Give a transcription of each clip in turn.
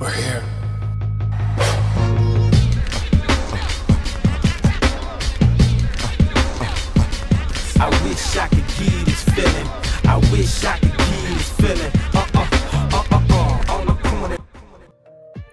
We're here. I wish I could give this feeling. I wish I could give this feeling. Uh uh uh uh uh. On the corner.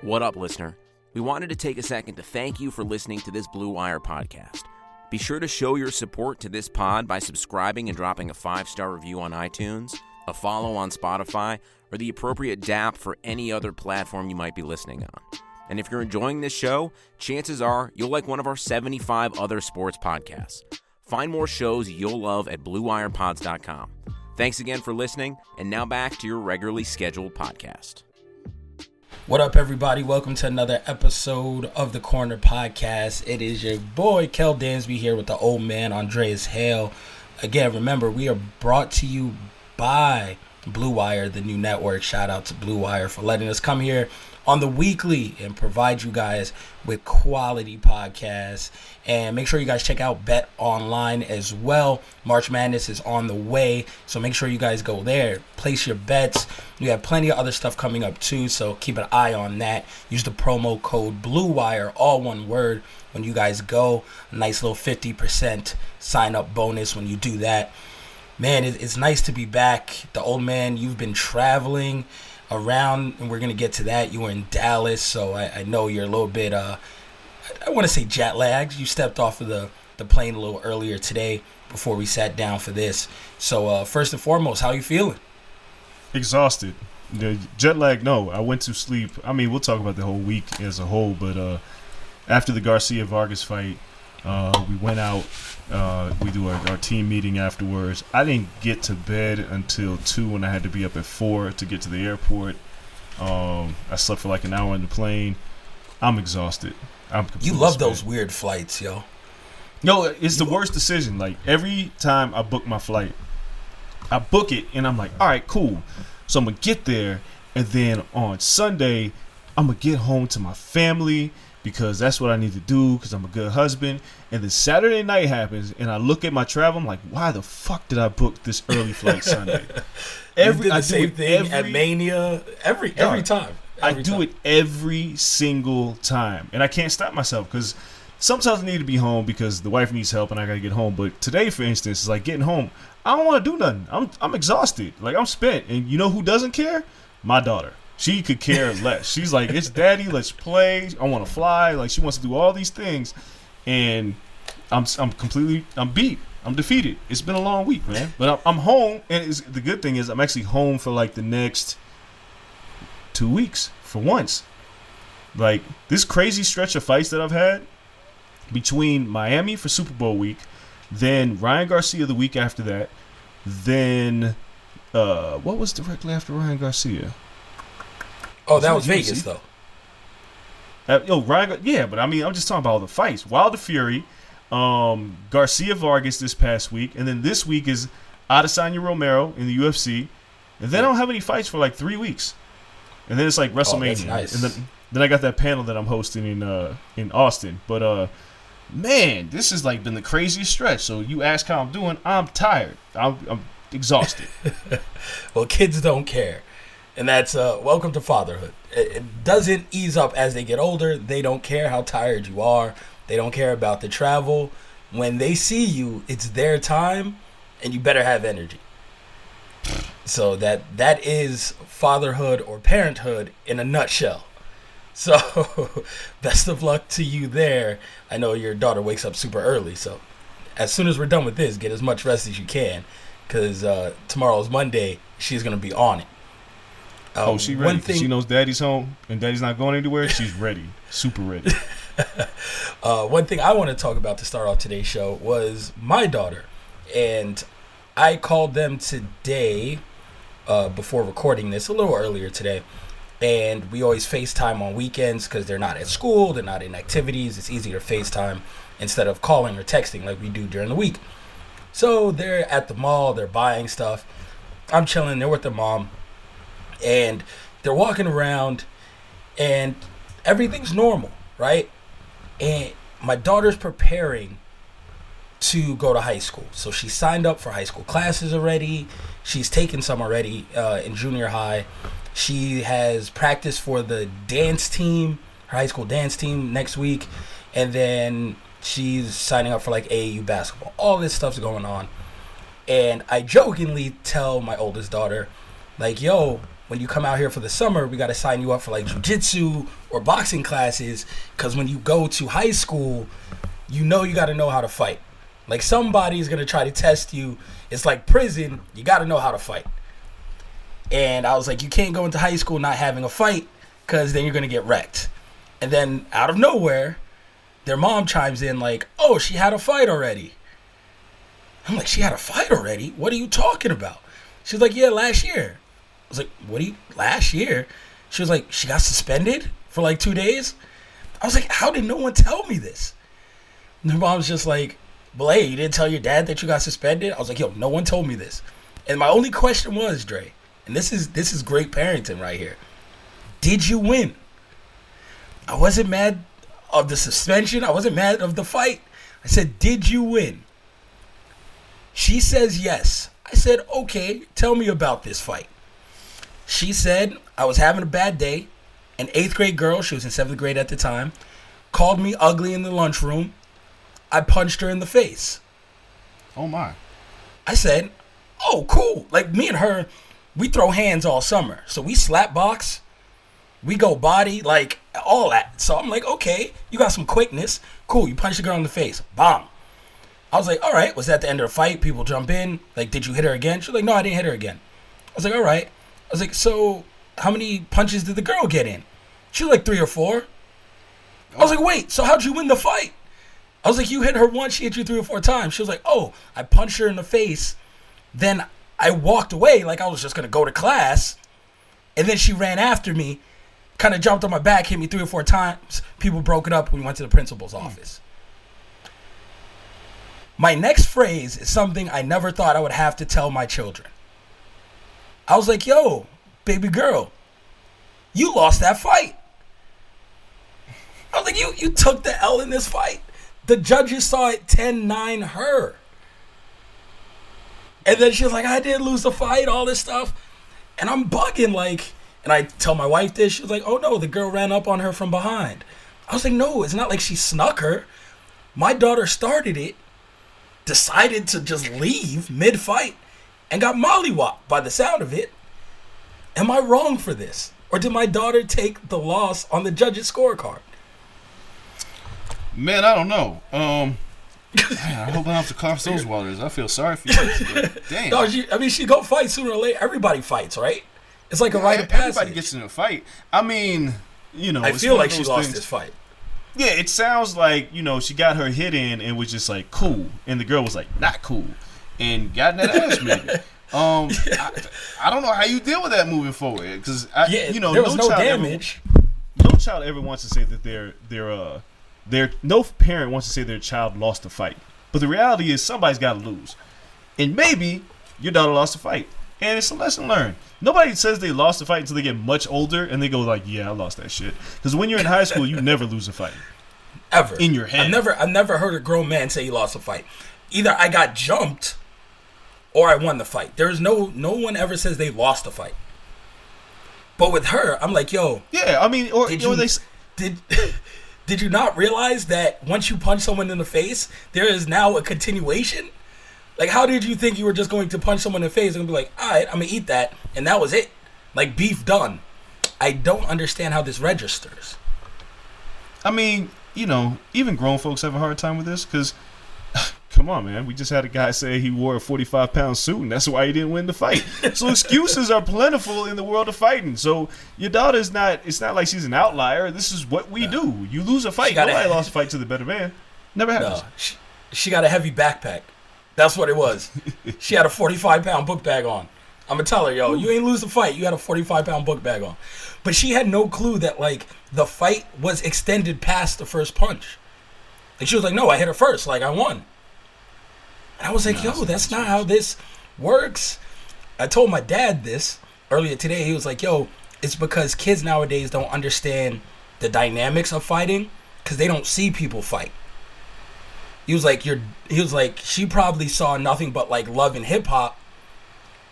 What up, listener? We wanted to take a second to thank you for listening to this Blue Wire podcast. Be sure to show your support to this pod by subscribing and dropping a five star review on iTunes, a follow on Spotify, or the appropriate DAP for any other platform you might be listening on. And if you're enjoying this show, chances are you'll like one of our 75 other sports podcasts. Find more shows you'll love at BlueWirePods.com. Thanks again for listening, and now back to your regularly scheduled podcast. What up, everybody? Welcome to another episode of the Corner Podcast. It is your boy Kel Dansby here with the old man Andreas Hale. Again, remember we are brought to you by Blue Wire, the new network. Shout out to Blue Wire for letting us come here on the weekly and provide you guys with quality podcasts. And make sure you guys check out Bet Online as well. March Madness is on the way, so make sure you guys go there. Place your bets. We have plenty of other stuff coming up too, so keep an eye on that. Use the promo code Blue Wire, all one word, when you guys go. Nice little 50% sign up bonus when you do that. Man, it- it's nice to be back. The old man, you've been traveling around, and we're gonna get to that. You were in Dallas, so I, I know you're a little bit. Uh, I want to say jet lagged. You stepped off of the the plane a little earlier today before we sat down for this. So uh, first and foremost, how you feeling? exhausted. The jet lag, no. I went to sleep. I mean, we'll talk about the whole week as a whole, but uh, after the Garcia Vargas fight, uh, we went out. Uh, we do our, our team meeting afterwards. I didn't get to bed until two, when I had to be up at four to get to the airport. Um, I slept for like an hour on the plane. I'm exhausted. I'm You love spent. those weird flights, yo. No, it's the worst decision. Like every time I book my flight, I book it and I'm like, all right, cool. So I'm gonna get there, and then on Sunday, I'm gonna get home to my family because that's what I need to do because I'm a good husband. And then Saturday night happens, and I look at my travel. I'm like, why the fuck did I book this early flight Sunday? the I same thing at Mania. Every every time. I do time. it every single time, and I can't stop myself because sometimes I need to be home because the wife needs help and I gotta get home. But today, for instance, is like getting home. I don't want to do nothing. I'm I'm exhausted. Like I'm spent, and you know who doesn't care? My daughter. She could care less. She's like, "It's daddy. Let's play. I want to fly." Like she wants to do all these things, and I'm I'm completely I'm beat. I'm defeated. It's been a long week, man. But I'm, I'm home, and it's, the good thing is I'm actually home for like the next two weeks for once. Like this crazy stretch of fights that I've had between Miami for Super Bowl week, Then Ryan Garcia the week after that. Then uh, what was directly after Ryan Garcia? Oh, that Was was Vegas though. Uh, yo, Ryan, yeah, but I mean, I'm just talking about all the fights. Wilder Fury, um, Garcia Vargas this past week, and then this week is Adesanya Romero in the UFC, and then I don't have any fights for like three weeks, and then it's like WrestleMania, nice. and then then I got that panel that I'm hosting in uh in Austin. But uh, man, this has like been the craziest stretch. So you ask how I'm doing, I'm tired, I'm, I'm exhausted. Well, kids don't care. And that's uh, welcome to fatherhood. It, it doesn't ease up as they get older. They don't care how tired you are. They don't care about the travel. When they see you, it's their time, and you better have energy. So that that is fatherhood or parenthood in a nutshell. So, best of luck to you there. I know your daughter wakes up super early, so as soon as we're done with this, get as much rest as you can, because uh, tomorrow's Monday. She's gonna be on it. Oh, she ready? 'cause she knows Daddy's home and Daddy's not going anywhere. She's ready, super ready. Uh, one thing I want to talk about to start off today's show was my daughter, and I called them today uh, before recording this, a little earlier today, and we always FaceTime on weekends because they're not at school, they're not in activities. It's easier to FaceTime instead of calling or texting like we do during the week. So they're at the mall, they're buying stuff. I'm chilling, they're with their mom, and they're walking around, and everything's normal, right? And my daughter's preparing to go to high school. So she signed up for high school classes already. She's taken some already uh, in junior high. She has practiced for the dance team, her high school dance team next week, and then she's signing up for like AAU basketball. All this stuff's going on. And I jokingly tell my oldest daughter, like, yo, when you come out here for the summer, we got to sign you up for like jujitsu or boxing classes. Because when you go to high school, you know you got to know how to fight. Like somebody's to try to test you. It's like prison. You got to know how to fight. And I was like, you can't go into high school not having a fight because then you're to get wrecked. And then out of nowhere, their mom chimes in, like, oh, she had a fight already. I'm like, she had a fight already? What are you talking about? She's like, yeah, last year. Was like, what do you, last year? She was like, she got suspended for like two days. I was like, how did no one tell me this? And her mom's just like, hey, you didn't tell your dad that you got suspended? I was like, yo, no one told me this. And my only question was, Dre, and this is this is great parenting right here. Did you win? I wasn't mad of the suspension. I wasn't mad of the fight. I said, did you win? She says yes. I said, okay, tell me about this fight. She said, I was having a bad day. An eighth grade girl, she was in seventh grade at the time, called me ugly in the lunchroom. I punched her in the face. oh my! I said, "Oh, cool. Like me and her, we throw hands all summer. So we slap box, we go body, like all that. So I'm like, okay, you got some quickness. Cool. You punch the girl in the face. Bomb. I was like, all right. Was that the end of the fight? People jump in. Like, did you hit her again? She's like, no, I didn't hit her again. I was like, all right. I was like, so how many punches did the girl get in? She was like three or four. I was like, wait, so how'd you win the fight? I was like, you hit her once, she hit you three or four times. She was like, oh, I punched her in the face. Then I walked away like I was just gonna go to class. And then she ran after me, kind of jumped on my back, hit me three or four times. People broke it up we went to the principal's hmm. office. My next phrase is something I never thought I would have to tell my children. I was like, yo, baby girl, you lost that fight. I was like, you, you took the L in this fight. The judges saw it 10 9 her. And then she was like, I did lose the fight, all this stuff. And I'm bugging, like, and I tell my wife this. She was like, oh no, the girl ran up on her from behind. I was like, no, it's not like she snuck her. My daughter started it, decided to just leave mid fight, and got mollywopped by the sound of it. Am I wrong for this? Or did my daughter take the loss on the judge's scorecard? Man, I don't know. Um, man, I hope I don't have to cross those waters. I feel sorry for you. Damn. No, she, I mean, she go fight sooner or later. Everybody fights, right? It's like a rite of passage. Everybody gets in a fight. I mean, you know, I feel like she lost things- this fight. Yeah, it sounds like you know she got her hit in and was just like cool, and the girl was like not cool, and gotten that ass maybe. Um, I, I don't know how you deal with that moving forward because Yeah, you know there was no, child ever- no child ever wants to say that their their uh their no parent wants to say their child lost a fight. But the reality is somebody's got to lose, and maybe your daughter lost a fight, and it's a lesson learned. Nobody says they lost a fight until they get much older and they go like, "Yeah, I lost that shit." Because when you're in high school, you never lose a fight. ever in your head. I've never I've never heard a grown man say he lost a fight. Either I got jumped or I won the fight. There is no no one ever says they lost a fight. But with her, I'm like, yo, Yeah, I mean, or, did or you they did did you not realize that once you punch someone in the face, there is now a continuation? Like, how did you think you were just going to punch someone in the face and be like, all right, I'm gonna eat that, and that was it? Like beef done. I don't understand how this registers. I mean, you know, even grown folks have a hard time with this because, come on, man. We just had a guy say he wore a 45 pound suit and that's why he didn't win the fight. so excuses are plentiful in the world of fighting. So your daughter's not, it's not like she's an outlier. This is what we do. You lose a fight. Nobody lost a fight to the better man. Never happens. No, she, she got a heavy backpack. That's what it was. she had a 45 pound book bag on. I'm gonna tell her, yo, you ain't lose the fight. You had a 45 pound book bag on. But she had no clue that like the fight was extended past the first punch. Like she was like, no, I hit her first. Like I won. And I was like, yo, that's not how this works. I told my dad this earlier today. He was like, yo, it's because kids nowadays don't understand the dynamics of fighting because they don't see people fight. He was like, "You're." He was like, she probably saw nothing but like love and hip hop,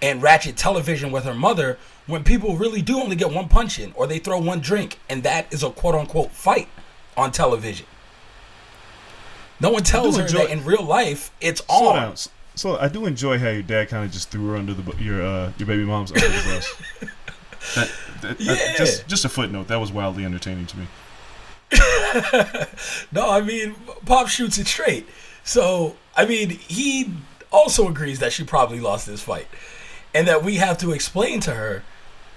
and ratchet television with her mother. When people really do only get one punch in, or they throw one drink, and that is a quote unquote fight on television. No one tells her enjoy- that in real life it's on. down. So I do enjoy how your dad kind of just threw her under the your uh, your baby mom's under the bus. That, that, that- Yeah. just just a footnote. That was wildly entertaining to me. No, I mean, Pop shoots it straight. So, I mean, he also agrees that she probably lost this fight. And that we have to explain to her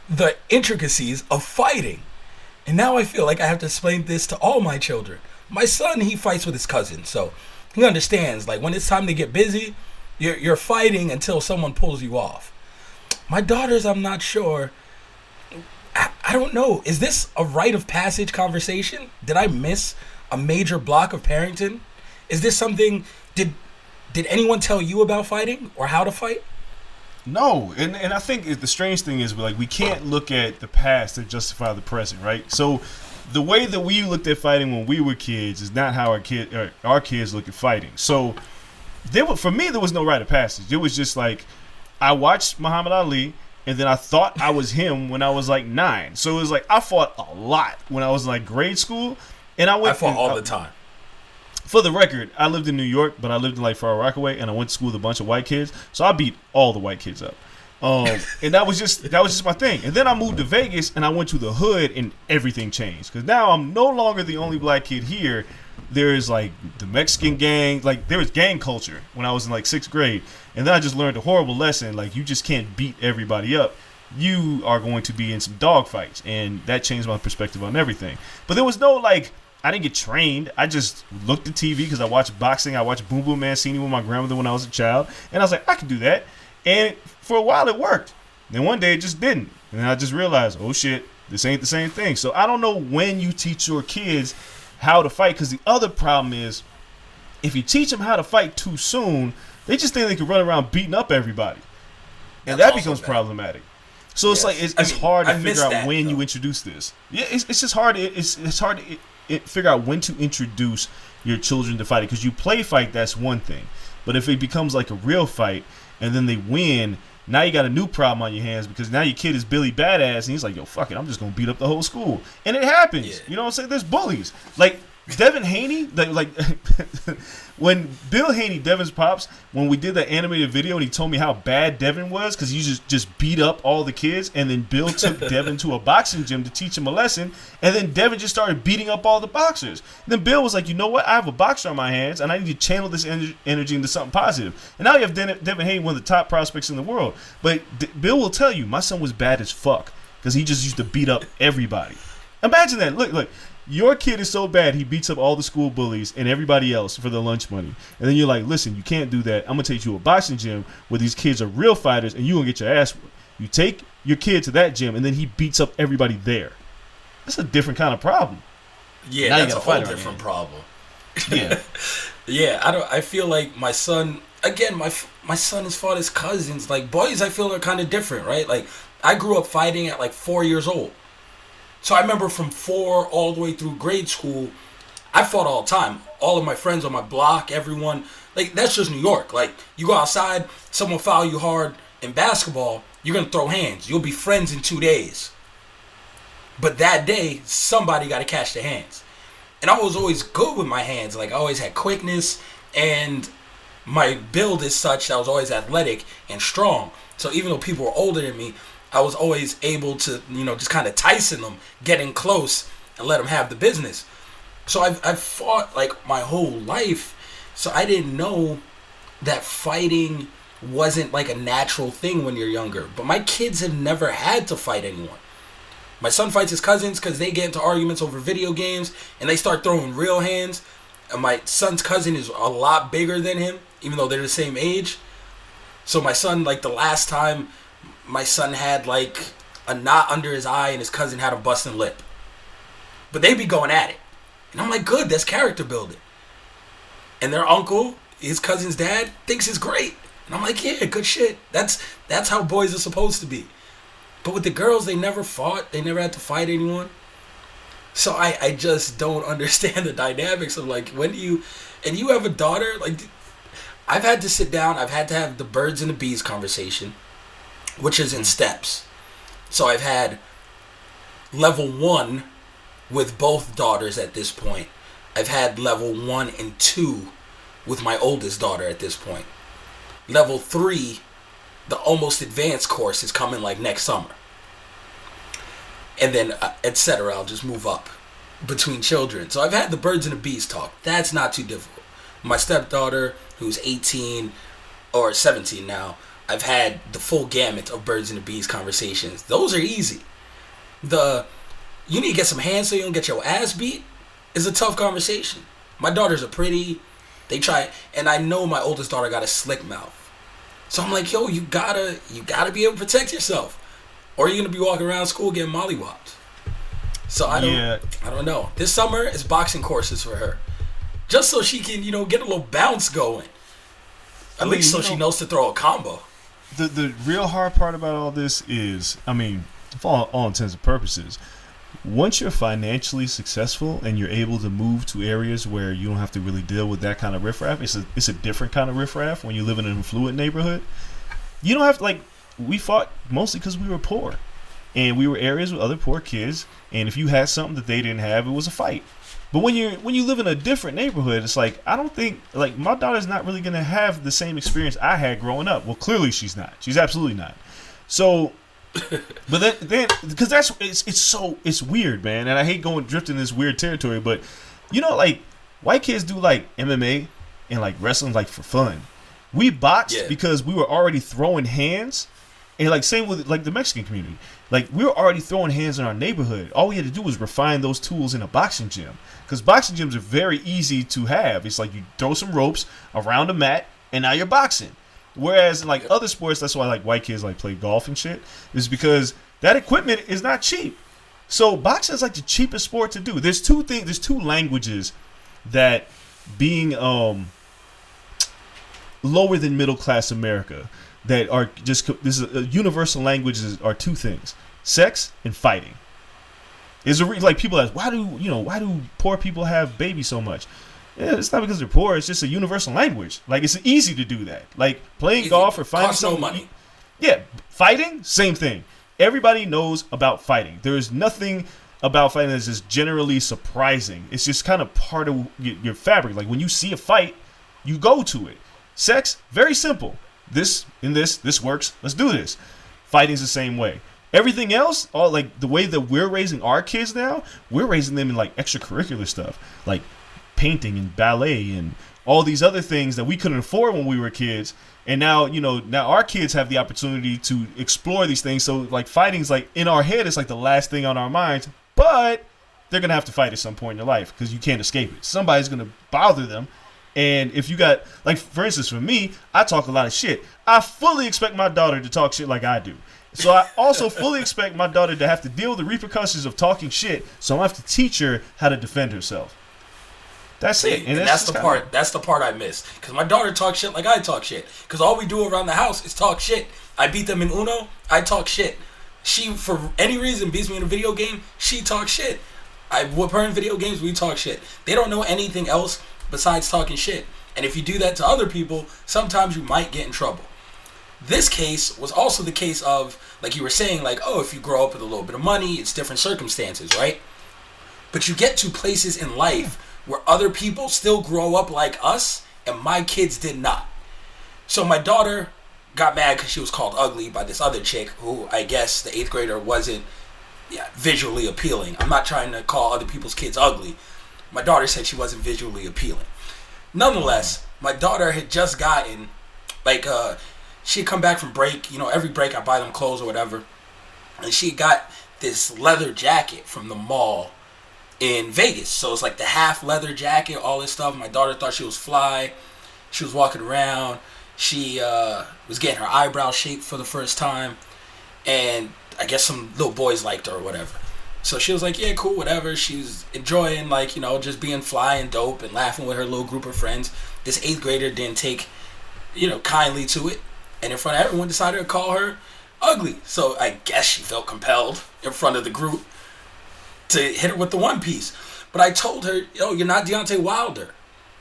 the intricacies of fighting. And now I feel like I have to explain this to all my children. My son, he fights with his cousin. So, he understands, like, when it's time to get busy, you're, you're fighting until someone pulls you off. My daughters, I'm not sure. I, I don't know. Is this a rite of passage conversation? Did I miss a major block of parenting? Is this something did did anyone tell you about fighting or how to fight? No, and and I think the strange thing is like we can't look at the past to justify the present, right? So the way that we looked at fighting when we were kids is not how our kid uh, our kids look at fighting. So there were, for me there was no rite of passage. It was just like I watched Muhammad Ali and then I thought I was him when I was like 9. So it was like I fought a lot when I was in like grade school and I went I fought and- all the time. for the record, I lived in New York, but I lived in like Far Rockaway, and I went to school with a bunch of white kids, so I beat all the white kids up. Um, and that was just that was just my thing. And then I moved to Vegas, and I went to the hood, and everything changed because now I'm no longer the only black kid here. There is like the Mexican gang, like there was gang culture when I was in like sixth grade, and then I just learned a horrible lesson: like you just can't beat everybody up. You are going to be in some dog fights, and that changed my perspective on everything. But there was no like I didn't get trained. I just looked at TV because I watched boxing. I watched Boom Boom Mancini with my grandmother when I was a child, and I was like, I can do that. And for a while, it worked. Then one day, it just didn't, and then I just realized, oh shit, this ain't the same thing. So I don't know when you teach your kids how to fight, because the other problem is, if you teach them how to fight too soon, they just think they can run around beating up everybody, and That's that becomes bad. problematic. So it's Yes. like it's, I it's mean, hard to I figure out that, when you introduce this. Yeah, it's, it's just hard. It, it's it's hard to it, it, figure out when to introduce your children to fighting because you play fight. That's one thing, but if it becomes like a real fight and then they win, now you got a new problem on your hands because now your kid is Billy Badass and he's like, yo, fuck it, I'm just gonna beat up the whole school, and it happens. Yeah. You know what I'm saying? There's bullies like. Devin Haney, like, like when Bill Haney, Devin's pops, when we did the animated video and he told me how bad Devin was because he just just beat up all the kids, and then Bill took Devin to a boxing gym to teach him a lesson, and then Devin just started beating up all the boxers. then Bill was like, you know what? I have a boxer on my hands, and I need to channel this ener- energy into something positive. And now you have Den- Devin Haney, one of the top prospects in the world. But D- Bill will tell you, my son was bad as fuck because he just used to beat up everybody. Imagine that. Look, look. Your kid is so bad he beats up all the school bullies and everybody else for the lunch money. And then you're like, listen, you can't do that. I'm gonna take you to a boxing gym where these kids are real fighters and you gonna get your ass. whooped. You take your kid to that gym and then he beats up everybody there. That's a different kind of problem. Yeah, Now you that's a whole different here. problem. Yeah. Yeah, I don't. I feel like my son. Again, my my son has fought his cousins. Like boys, I feel are kind of different, right? Like I grew up fighting at like four years old, so I remember from four all the way through grade school, I fought all the time. All of my friends on my block, everyone. Like that's just New York. Like you go outside, someone foul you hard in basketball, you're gonna throw hands. You'll be friends in two days. But that day, somebody got to catch the hands. And I was always good with my hands. Like I always had quickness and my build is such that I was always athletic and strong. So even though people were older than me, I was always able to, you know, just kind of Tyson them, get in close and let them have the business. So I've, I've fought like my whole life. So I didn't know that fighting wasn't like a natural thing when you're younger. But my kids have never had to fight anyone. My son fights his cousins because they get into arguments over video games and they start throwing real hands. And my son's cousin is a lot bigger than him, even though they're the same age. So my son, like the last time, my son had like a knot under his eye and his cousin had a busting lip. But they'd be going at it. And I'm like, good, that's character building. And their uncle, his cousin's dad, thinks it's great. And I'm like, yeah, good shit. That's that's how boys are supposed to be. But with the girls, they never fought. They never had to fight anyone. So I, I just don't understand the dynamics of like when do you and you have a daughter like I've had to sit down. I've had to have the birds and the bees conversation, which is in steps. So I've had level one with both daughters at this point. I've had level one and two with my oldest daughter at this point. Level three, the almost advanced course is coming like next summer. And then, uh, etc. I'll just move up between children. So I've had the birds and the bees talk. That's not too difficult. My stepdaughter, who's 18 or 17 now, I've had the full gamut of birds and the bees conversations. Those are easy. The you need to get some hands so you don't get your ass beat is a tough conversation. My daughters are pretty. They try, and I know my oldest daughter got a slick mouth. So I'm like, yo, you gotta, you gotta be able to protect yourself, or you're gonna be walking around school getting mollywopped. So I don't, Yeah. I don't know. This summer is boxing courses for her, just so she can, you know, get a little bounce going. At I mean, least so you she knows to throw a combo. The the real hard part about all this is, I mean, for all, all intents and purposes, once you're financially successful and you're able to move to areas where you don't have to really deal with that kind of riffraff, it's a it's a different kind of riffraff when you live in an affluent neighborhood. You don't have to like we fought mostly because we were poor, and we were areas with other poor kids, and if you had something that they didn't have, it was a fight. But when you when you live in a different neighborhood, it's like I don't think like my daughter's not really gonna have the same experience I had growing up. Well, clearly she's not. She's absolutely not. So, but then then because that's it's it's so it's weird, man. And I hate going drifting this weird territory, but you know, like white kids do like MMA and like wrestling like for fun. We boxed Yeah. because we were already throwing hands and like same with like the Mexican community. Like we were already throwing hands in our neighborhood. All we had to do was refine those tools in a boxing gym. Because boxing gyms are very easy to have. It's like you throw some ropes around a mat and now you're boxing. Whereas in like other sports, that's why like white kids like play golf and shit, is because that equipment is not cheap. So boxing is like the cheapest sport to do. There's two things. There's two languages that being um lower than middle class America that are just this is a universal languages are two things: sex and fighting. Is a re- like people ask why do you know why do poor people have babies so much? Yeah, it's not because they're poor. It's just a universal language. Like it's easy to do that. Like playing Easy. golf or finding Costs no money. yeah, fighting, same thing. Everybody knows about fighting. There is nothing about fighting that's just generally surprising. It's just kind of part of your, your fabric. Like when you see a fight, you go to it. Sex, very simple. This in this, this works. Let's do this. Fighting's the same way. Everything else, all like the way that we're raising our kids now, we're raising them in like extracurricular stuff, like painting and ballet and all these other things that we couldn't afford when we were kids. And now, you know, now our kids have the opportunity to explore these things. So like fighting's like in our head, it's like the last thing on our minds. But they're gonna have to fight at some point in their life because you can't escape it. Somebody's gonna bother them, and if you got like, for instance, for me, I talk a lot of shit. I fully expect my daughter to talk shit like I do. So I also fully expect my daughter to have to deal with the repercussions of talking shit. So I have to teach her how to defend herself. That's See, it. and, that's, the part. kinda- That's the part I miss. Because my daughter talks shit like I talk shit. Because all we do around the house is talk shit. I beat them in Uno. I talk shit. She, for any reason, beats me in a video game. She talks shit. I whoop her in video games. We talk shit. They don't know anything else besides talking shit. And if you do that to other people, sometimes you might get in trouble. This case was also the case of, like you were saying, like, oh, if you grow up with a little bit of money, it's different circumstances, right? But you get to places in life where other people still grow up like us, and my kids did not. So my daughter got mad because she was called ugly by this other chick who I guess the eighth grader wasn't yeah, visually appealing. I'm not trying to call other people's kids ugly. My daughter said she wasn't visually appealing. Nonetheless, my daughter had just gotten like uh she had come back from break, you know, every break I buy them clothes or whatever. And she got this leather jacket from the mall in Vegas. So it's like the half leather jacket, all this stuff. My daughter thought she was fly. She was walking around. She uh, was getting her eyebrows shaped for the first time. And I guess some little boys liked her or whatever. So she was like, yeah, cool, whatever. She was enjoying, like, you know, just being fly and dope and laughing with her little group of friends. This eighth grader didn't take, you know, kindly to it. And in front of everyone, decided to call her ugly. So I guess she felt compelled in front of the group to hit her with the one piece. But I told her, yo, you're not Deontay Wilder.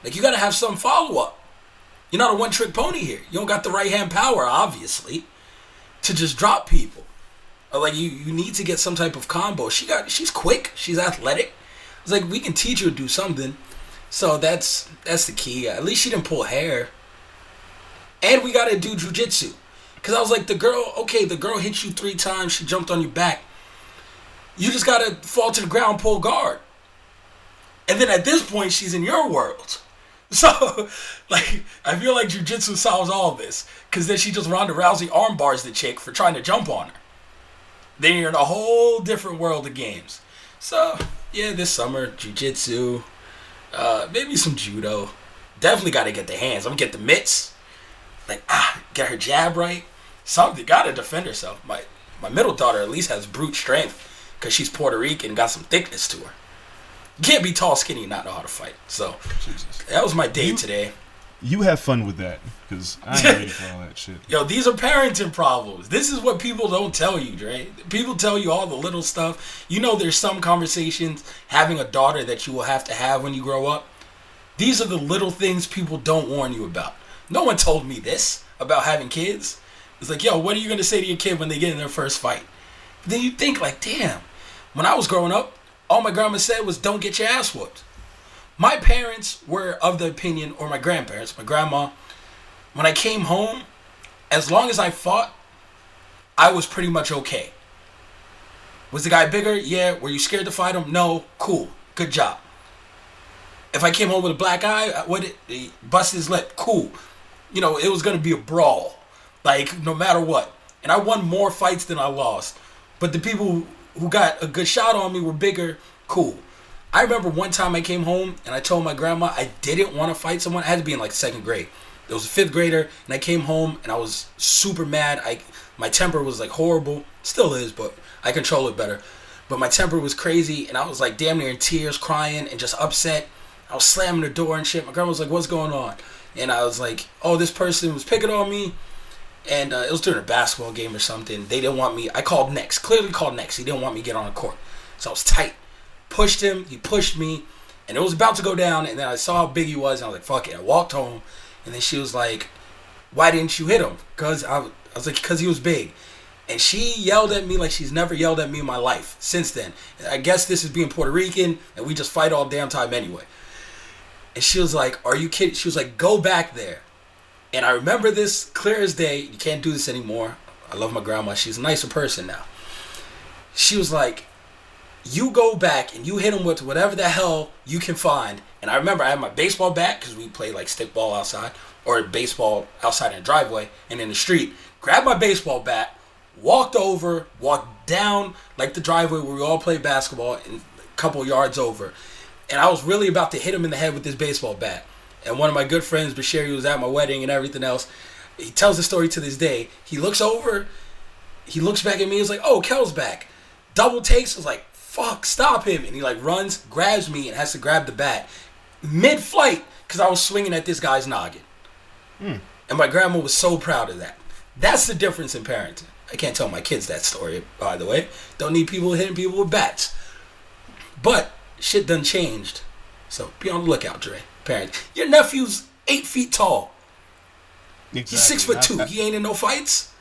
Like, you got to have some follow up. You're not a one trick pony here. You don't got the right hand power, obviously, to just drop people. Like you, you need to get some type of combo. She got, she's quick. She's athletic. It's like we can teach her to do something. So that's that's the key. At least she didn't pull hair. And we gotta do jujitsu. Cause I was like, the girl, okay, the girl hit you three times. She jumped on your back. You just gotta fall to the ground, pull guard. And then at this point, she's in your world. So, like, I feel like jujitsu solves all this. Because then she just Ronda Rousey arm bars the chick for trying to jump on her. Then you're in a whole different world of games. So, yeah, this summer, jujitsu, uh, maybe some judo. Definitely got to get the hands. I'm going to get the mitts. Like, ah, get her jab right. Something. Got to defend herself. My, my middle daughter at least has brute strength. Because she's Puerto Rican got some thickness to her. You can't be tall, skinny, and not know how to fight. So, that was my day You- today. You have fun with that because I ain't ready for all that shit. Yo, these are parenting problems. This is what people don't tell you, Dre. People tell you all the little stuff. You know, there's some conversations having a daughter that you will have to have when you grow up. These are the little things people don't warn you about. No one told me this about having kids. It's like, yo, what are you gonna say to your kid when they get in their first fight? Then you think like, damn. When I was growing up, all my grandma said was, "Don't get your ass whooped." My parents were of the opinion, or my grandparents, my grandma, when I came home, as long as I fought, I was pretty much okay. Was the guy bigger? Yeah. Were you scared to fight him? No. Cool. Good job. If I came home with a black eye, what he eh, busted his lip. Cool. You know, it was gonna be a brawl, like no matter what. And I won more fights than I lost. But the people who- who got a good shot on me were bigger. Cool. I remember one time I came home and I told my grandma I didn't want to fight someone. I had to be in like second grade. There was a fifth grader, and I came home and I was super mad. I my temper was like horrible, still is, but I control it better. But my temper was crazy, and I was like damn near in tears, crying, and just upset. I was slamming the door and shit. My grandma was like, "What's going on?" And I was like, "Oh, this person was picking on me." And uh, it was during a basketball game or something. They didn't want me. I called next. Clearly called next. He didn't want me to get on the court. So I was tight. Pushed him. He pushed me. And it was about to go down. And then I saw how big he was. And I was like, fuck it. I walked home. And then she was like, why didn't you hit him? Because I, I was like, because he was big. And she yelled at me like she's never yelled at me in my life since then. I guess this is being Puerto Rican. And we just fight all damn time anyway. And she was like, are you kidding? She was like, go back there. And I remember this clear as day. You can't do this anymore. I love my grandma. She's a nicer person now. She was like, you go back and you hit him with whatever the hell you can find. And I remember I had my baseball bat because we played like stick ball outside or baseball outside in the driveway and in the street. Grabbed my baseball bat, walked over, walked down like the driveway where we all play basketball and couple yards over, and I was really about to hit him in the head with this baseball bat. And one of my good friends, Bashir, was at my wedding and everything else. He tells the story to this day. He looks over, he looks back at me. He's like, "Oh, Kel's back." Double takes. Was like, "Fuck, stop him!" And he like runs, grabs me, and has to grab the bat mid-flight because I was swinging at this guy's noggin. Hmm. And my grandma was so proud of that. That's the difference in parenting. I can't tell my kids that story, by the way. Don't need people hitting people with bats. But shit done changed. So be on the lookout, Dre. Parents. Your nephew's eight feet tall. He's six foot two. Not, He ain't in no fights.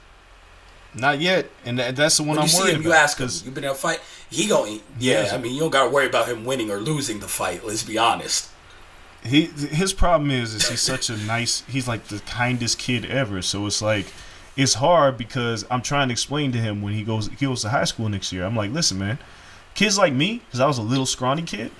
not yet, and that, that's the one When I'm you worried him, you about. ask him, you been in a fight? He going to. yeah, Yes. I mean, you don't gotta worry about him winning or losing the fight, let's be honest. he his problem is is he's such a nice he's like the kindest kid ever so it's like it's hard because i'm trying to explain to him when he goes he goes to high school next year i'm like listen man kids like me because i was a little scrawny kid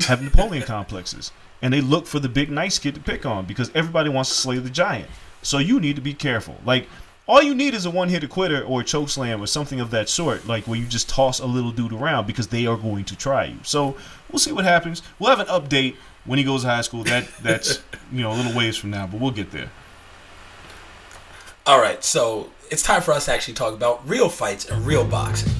have napoleon complexes and they look for the big nice kid to pick on because everybody wants to slay the giant. So you need to be careful. Like all you need is a one-hitter quitter or a choke slam or something of that sort like where you just toss a little dude around because they are going to try you. So we'll see what happens. We'll have an update when he goes to high school. That that's you know a little ways from now but we'll get there. All right, so it's time for us to actually talk about real fights and real boxing.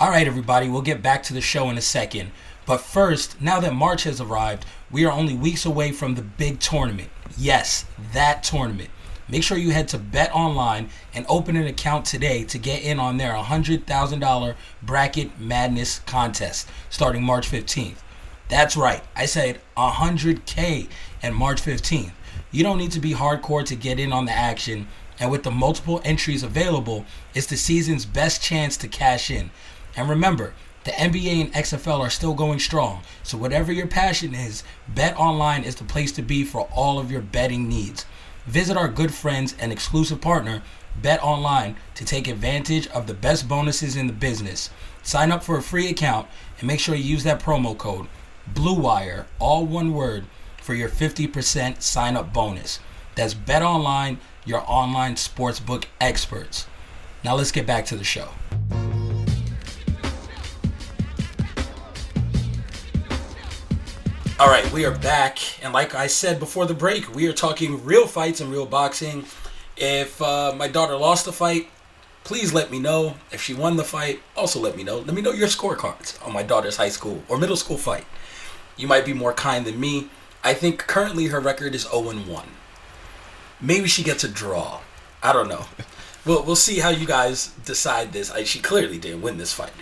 All right, everybody, we'll get back to the show in a second. But first, now that March has arrived, we are only weeks away from the big tournament. Yes, that tournament. Make sure you head to Bet Online and open an account today to get in on their $100,000 Bracket Madness contest starting March 15th. That's right, I said 100K and March 15th. You don't need to be hardcore to get in on the action, and with the multiple entries available, it's the season's best chance to cash in. And remember, the NBA and XFL are still going strong, so whatever your passion is, Bet Online is the place to be for all of your betting needs. Visit our good friends and exclusive partner, Bet Online, to take advantage of the best bonuses in the business. Sign up for a free account and make sure you use that promo code BLUEWIRE, all one word, for your 50% sign up bonus. That's Bet Online, your online sportsbook experts. Now let's get back to the show. All right, we are back, and like I said before the break, we are talking real fights and real boxing. If uh, my daughter lost the fight, please let me know. If she won the fight, also let me know. Let me know your scorecards on my daughter's high school or middle school fight. You might be more kind than me. I think currently her record is 0 1. Maybe she gets a draw. I don't know. We'll, we'll see how you guys decide this. I, she clearly didn't win this fight.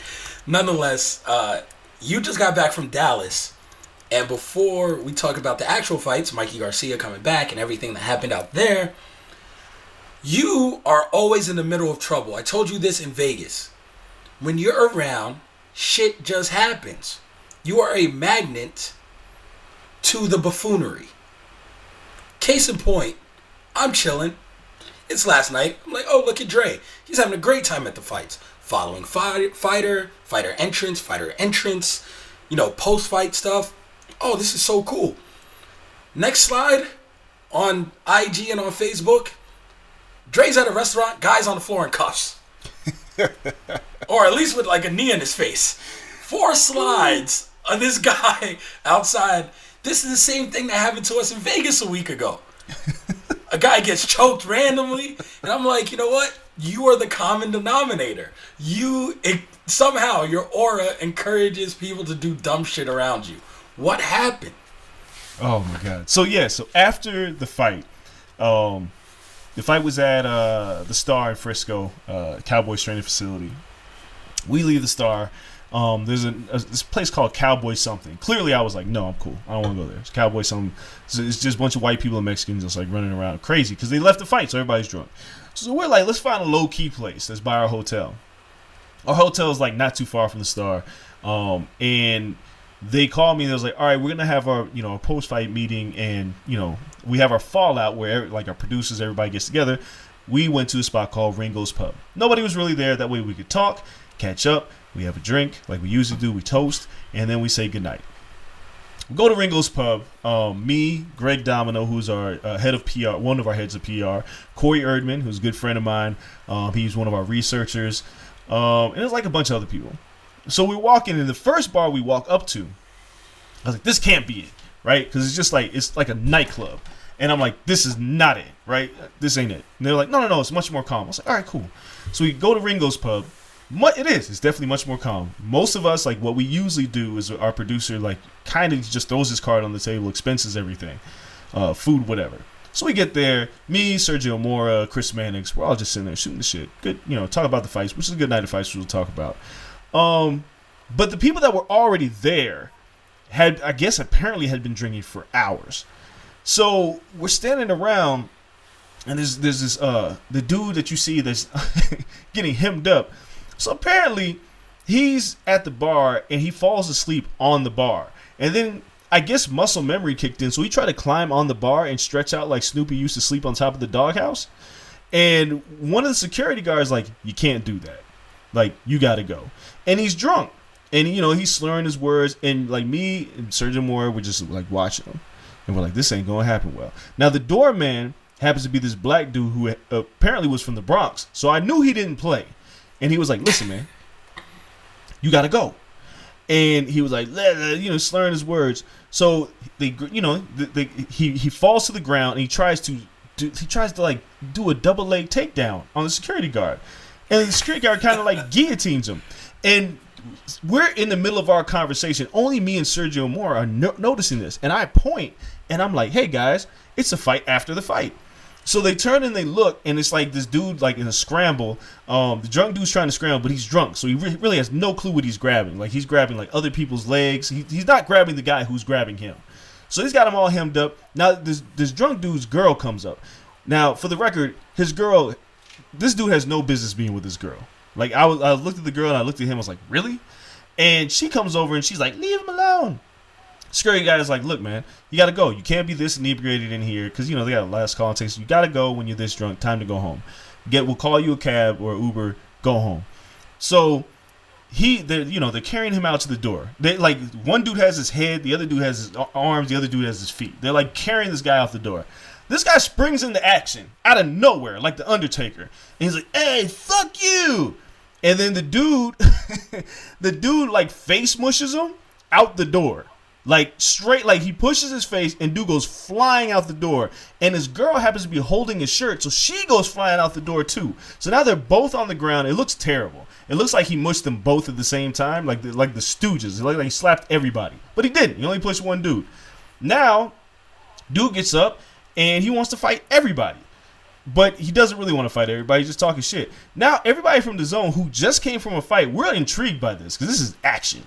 Nonetheless, uh, you just got back from Dallas. And before we talk about the actual fights, Mikey Garcia coming back and everything that happened out there, you are always in the middle of trouble. I told you this in Vegas. When you're around, shit just happens. You are a magnet to the buffoonery. Case in point, I'm chilling. It's last night. I'm like, oh, look at Dre. He's having a great time at the fights. Following fight, fighter, fighter entrance, fighter entrance, you know, post fight stuff. Oh, this is so cool. Next slide on IG and on Facebook. Dre's at a restaurant, guys on the floor in cuffs. or at least with like a knee in his face. Four slides on this guy outside. This is the same thing that happened to us in Vegas a week ago. a guy gets choked randomly, and I'm like, you know what? You are the common denominator. You it, somehow your aura encourages people to do dumb shit around you. What happened? Oh my god. So yeah, so after the fight, um the fight was at uh the Star in Frisco, uh Cowboys training facility. We leave the Star. Um there's a, a this place called Cowboy something. Clearly I was like, no, I'm cool. I don't want to go there. It's Cowboy something. So it's just a bunch of white people and Mexicans just like running around crazy because they left the fight, so everybody's drunk. So we're like, let's find a low key place that's by our hotel. Our hotel is like not too far from the Star. Um and they called me and they was like, all right, we're gonna have our you know a post fight meeting and you know we have our fallout where like our producers everybody gets together. We went to a spot called Ringo's Pub. Nobody was really there. That way we could talk, catch up. We have a drink like we usually do. We toast and then we say goodnight. go to Ringo's Pub. Um, me, Greg Domino, who's our uh, head of PR, one of our heads of PR, Corey Erdman, who's a good friend of mine. Um, he's one of our researchers, um, and it's like a bunch of other people. So we walk in, and the first bar we walk up to, I was like, "This can't be it, right?" Because it's just like it's like a nightclub, and I'm like, "This is not it, right? This ain't it." And they're like, "No, no, no, it's much more calm." I was like, "All right, cool." So we go to Ringo's Pub. It is. It's definitely much more calm. Most of us, like what we usually do, is our producer like kind of just throws his card on the table, expenses everything, uh, food, whatever. So we get there. Me, Sergio Mora, Chris Mannix, we're all just sitting there shooting the shit. Good, you know, talk about the fights, which is a good night of fights. We'll talk about. Um, but the people that were already there had, I guess, apparently had been drinking for hours. So we're standing around, and there's there's this uh the dude that you see that's getting hemmed up. So apparently he's at the bar and he falls asleep on the bar, and then. I guess muscle memory kicked in, so he tried to climb on the bar and stretch out like Snoopy used to sleep on top of the doghouse. And one of the security guards like, "You can't do that. Like, you got to go." And he's drunk, and you know he's slurring his words. And like me and Sergio Mora were just like watching him, and we're like, "This ain't gonna happen well." Now the doorman happens to be this black dude who uh, apparently was from the Bronx, so I knew he didn't play. And he was like, "Listen, man, you got to go." and he was like, you know, slurring his words. So they, you know, the, the, he he falls to the ground and he tries to do, he tries to like do a double leg takedown on the security guard, and the security guard kind of like guillotines him, and we're in the middle of our conversation. Only me and Sergio Mora are no- noticing this, and I point and I'm like, "Hey guys, it's a fight after the fight." So they turn and they look, and it's like this dude, like in a scramble. Um, the drunk dude's trying to scramble, but he's drunk, so he re- really has no clue what he's grabbing. Like he's grabbing like other people's legs. He, he's not grabbing the guy who's grabbing him. So he's got him all hemmed up. Now this this drunk dude's girl comes up. Now for the record, his girl, this dude has no business being with this girl. Like I was, I looked at the girl and I looked at him. I was like, really? And she comes over and she's like, leave him alone. Scary guy is like, look, man, you gotta go. You can't be this inebriated in here because you know they got a last call and takes. You gotta go when you're this drunk. Time to go home. Get, we'll call you a cab or Uber. Go home. So he, they're, you know, they're carrying him out to the door. They like one dude has his head, the other dude has his arms, the other dude has his feet. They're like carrying this guy out the door. This guy springs into action out of nowhere, like the Undertaker, and he's like, "Hey, fuck you!" And then the dude, the dude like face mushes him out the door. Like straight, like he pushes his face and dude goes flying out the door. And his girl happens to be holding his shirt, so she goes flying out the door too. So now they're both on the ground. It looks terrible. It looks like he mushed them both at the same time, like the, like the Stooges. Looked like he slapped everybody, but he didn't. He only pushed one dude. Now, dude gets up and he wants to fight everybody. But he doesn't really want to fight everybody. He's just talking shit. Now, everybody from the zone who just came from a fight, we're intrigued by this because this is action.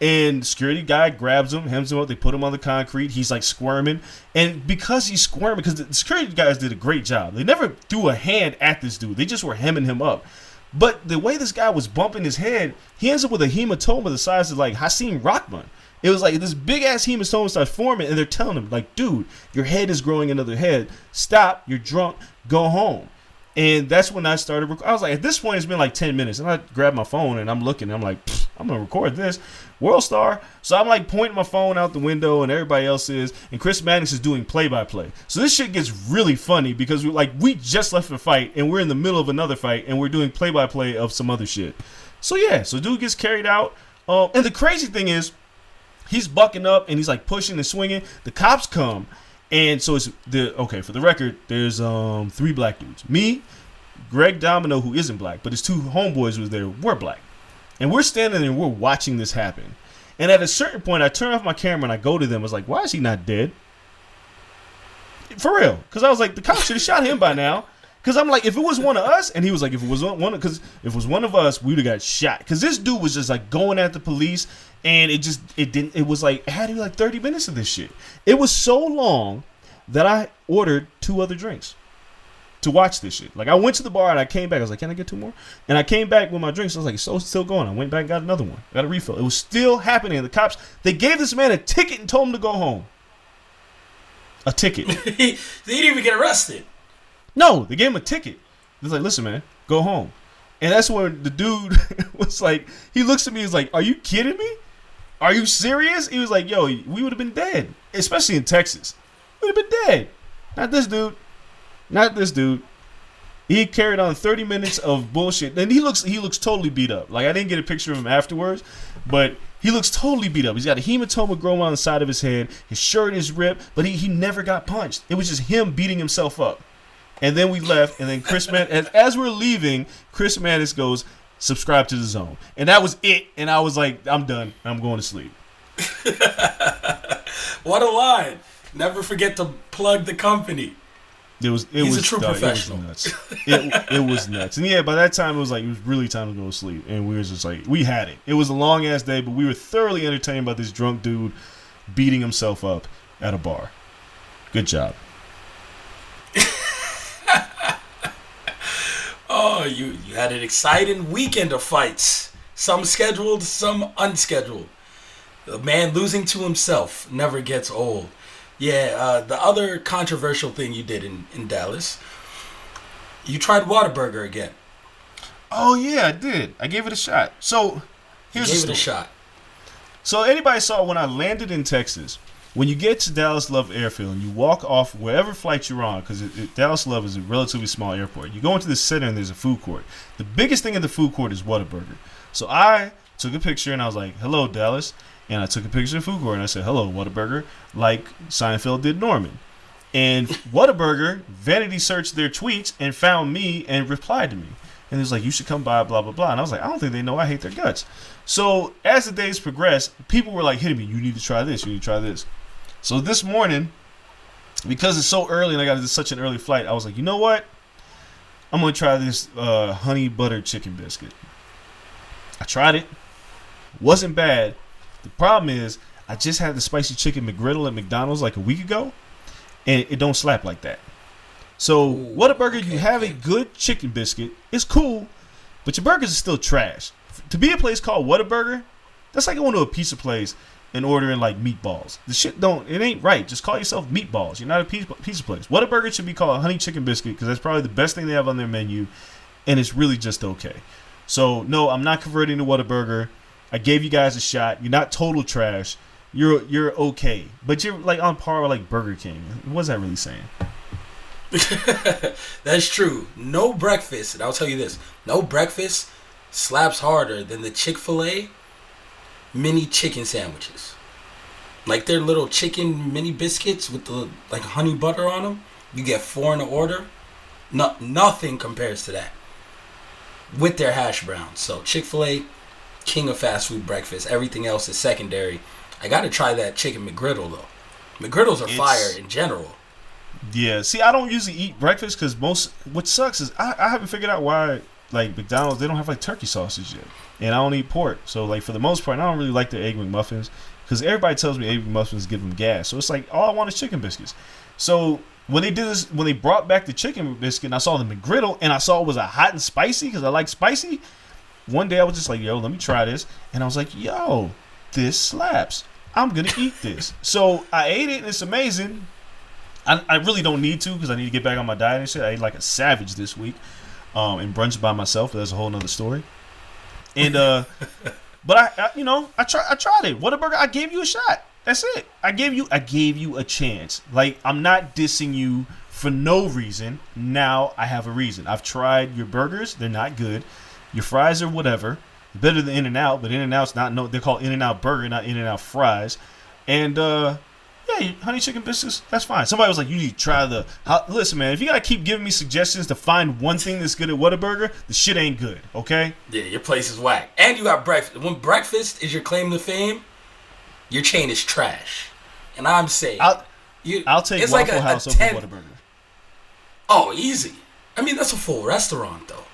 And security guy grabs him, hems him up. They put him on the concrete. He's like squirming, and because he's squirming, because the security guys did a great job. They never threw a hand at this dude. They just were hemming him up. But the way this guy was bumping his head, he ends up with a hematoma the size of like Hasim Rahman. It was like this big ass hematoma starts forming, and they're telling him like, "Dude, your head is growing another head. Stop. You're drunk. Go home." And that's when I started. Rec- I was like, at this point, it's been like ten minutes, and I grabbed my phone and I'm looking. And I'm like, I'm gonna record this, World Star. So I'm like pointing my phone out the window, and everybody else is, and Chris Maddox is doing play by play. So this shit gets really funny because we're like we just left a fight, and we're in the middle of another fight, and we're doing play by play of some other shit. So yeah, so dude gets carried out. Um, and the crazy thing is, he's bucking up and he's like pushing and swinging. The cops come, and so it's the okay. For the record, there's um three black dudes. Me, Greg Domino, who isn't black, but his two homeboys was there. We're black, and we're standing there and we're watching this happen. And at a certain point, I turn off my camera and I go to them. I was like, "Why is he not dead?" For real, because I was like, the cops should have shot him by now. Because I'm like, if it was one of us, and he was like, if it was one, because if it was one of us, we'd have got shot. Because this dude was just like going at the police, and it just it didn't. It was like it had to be like 30 minutes of this shit. It was so long that I ordered two other drinks to watch this shit. Like I went to the bar and I came back. I was like, can I get two more? And I came back with my drinks. I was like, so still going. I went back and got another one. Got a refill. It was still happening. The cops they gave this man a ticket and told him to go home. A ticket. he, they didn't even get arrested. No, they gave him a ticket. They're like, listen, man, go home. And that's when the dude was like, he looks at me, he's like, are you kidding me? Are you serious? He was like, yo, we would have been dead, especially in Texas. We would have been dead. Not this dude. Not this dude. He carried on 30 minutes of bullshit. And he looks he looks totally beat up. Like I didn't get a picture of him afterwards, but he looks totally beat up. He's got a hematoma growing on the side of his head. His shirt is ripped, but he, he never got punched. It was just him beating himself up. And then we left, and then Chris Man as, as we're leaving, Chris Mannix goes, subscribe to the zone. And that was it. And I was like, I'm done. I'm going to sleep. What a line! Never forget to plug the company. It was it He's a true professional. It was nuts. it, it was nuts. And yeah, by that time it was like it was really time to go to sleep. And we were just like we had it. It was a long ass day, but we were thoroughly entertained by this drunk dude beating himself up at a bar. Good job. Oh, you you had an exciting weekend of fights. Some scheduled, some unscheduled. The man losing to himself never gets old. Yeah, uh, the other controversial thing you did in, in Dallas, you tried Whataburger again. Oh yeah, I did. I gave it a shot. So You here's the gave it a shot. So anybody saw when I landed in Texas, when you get to Dallas Love Airfield and you walk off wherever flight you're on, because Dallas Love is a relatively small airport, you go into the center and there's a food court. The biggest thing in the food court is Whataburger. So I took a picture and I was like, "Hello, Dallas," and I took a picture of court and I said, "Hello, Whataburger," like Seinfeld did Newman. And Whataburger vanity searched their tweets and found me and replied to me. And it was like, you should come by, blah, blah, blah. And I was like, I don't think they know I hate their guts. So as the days progressed, people were like hitting me, you need to try this, you need to try this. So this morning, because it's so early and I got such an early flight, I was like, you know what? I'm to try this uh, honey butter chicken biscuit. I tried it. Wasn't bad. The problem is, I just had the spicy chicken McGriddle at McDonald's like a week ago and it don't slap like that. So Whataburger, you have a good chicken biscuit. It's cool, but your burgers are still trash. To be a place called Whataburger, that's like going to a pizza place and ordering like meatballs. The shit don't. It ain't right. Just call yourself meatballs. You're not a pizza, pizza place. Whataburger should be called honey chicken biscuit because that's probably the best thing they have on their menu, and it's really just okay. So no, I'm not converting to Whataburger. I gave you guys a shot. You're not total trash. You're you're okay, but you're like on par with like Burger King. What's that really saying? That's true. No breakfast, and I'll tell you this: no breakfast slaps harder than the Chick Fil A mini chicken sandwiches. Like their little chicken mini biscuits with the like honey butter on them. You get four in the order. No, nothing compares to that. With their hash browns. So Chick Fil A, king of fast food breakfast. Everything else is secondary. I got to try that chicken McGriddle though. McGriddles are It's- fire in general. Yeah. See, I don't usually eat breakfast because most. What sucks is I, I haven't figured out why like McDonald's they don't have like turkey sausage yet, and I don't eat pork. So like for the most part, I don't really like their egg McMuffins because everybody tells me egg McMuffins give them gas. So it's like all I want is chicken biscuits. So when they did this, when they brought back the chicken biscuit, and I saw the McGriddle, and I saw it was a hot and spicy because I like spicy. One day I was just like, yo, let me try this, and I was like, yo, this slaps. I'm gonna eat this. So I ate it, and it's amazing. I, I really don't need to because I need to get back on my diet and shit. I ate like a savage this week, um, and brunch by myself. That's a whole nother story. And uh, but I, I, you know, I try, I tried it. Whataburger, I gave you a shot. That's it. I gave you, I gave you a chance. Like I'm not dissing you for no reason. Now I have a reason. I've tried your burgers; they're not good. Your fries are whatever. Better than In and Out, but In and Out's not no. They're called In and Out Burger, not In and Out Fries. And uh, yeah, honey chicken biscuits, that's fine. Somebody was like, you need to try the. How, listen, man, if you gotta keep giving me suggestions to find one thing that's good at Whataburger, the shit ain't good. Okay. Yeah, your place is whack. And you got breakfast. When breakfast is your claim to fame, your chain is trash. And I'm saying, I'll you, I'll take it's Waffle like a- a House over Whataburger. Oh, easy. I mean, that's a full restaurant, though.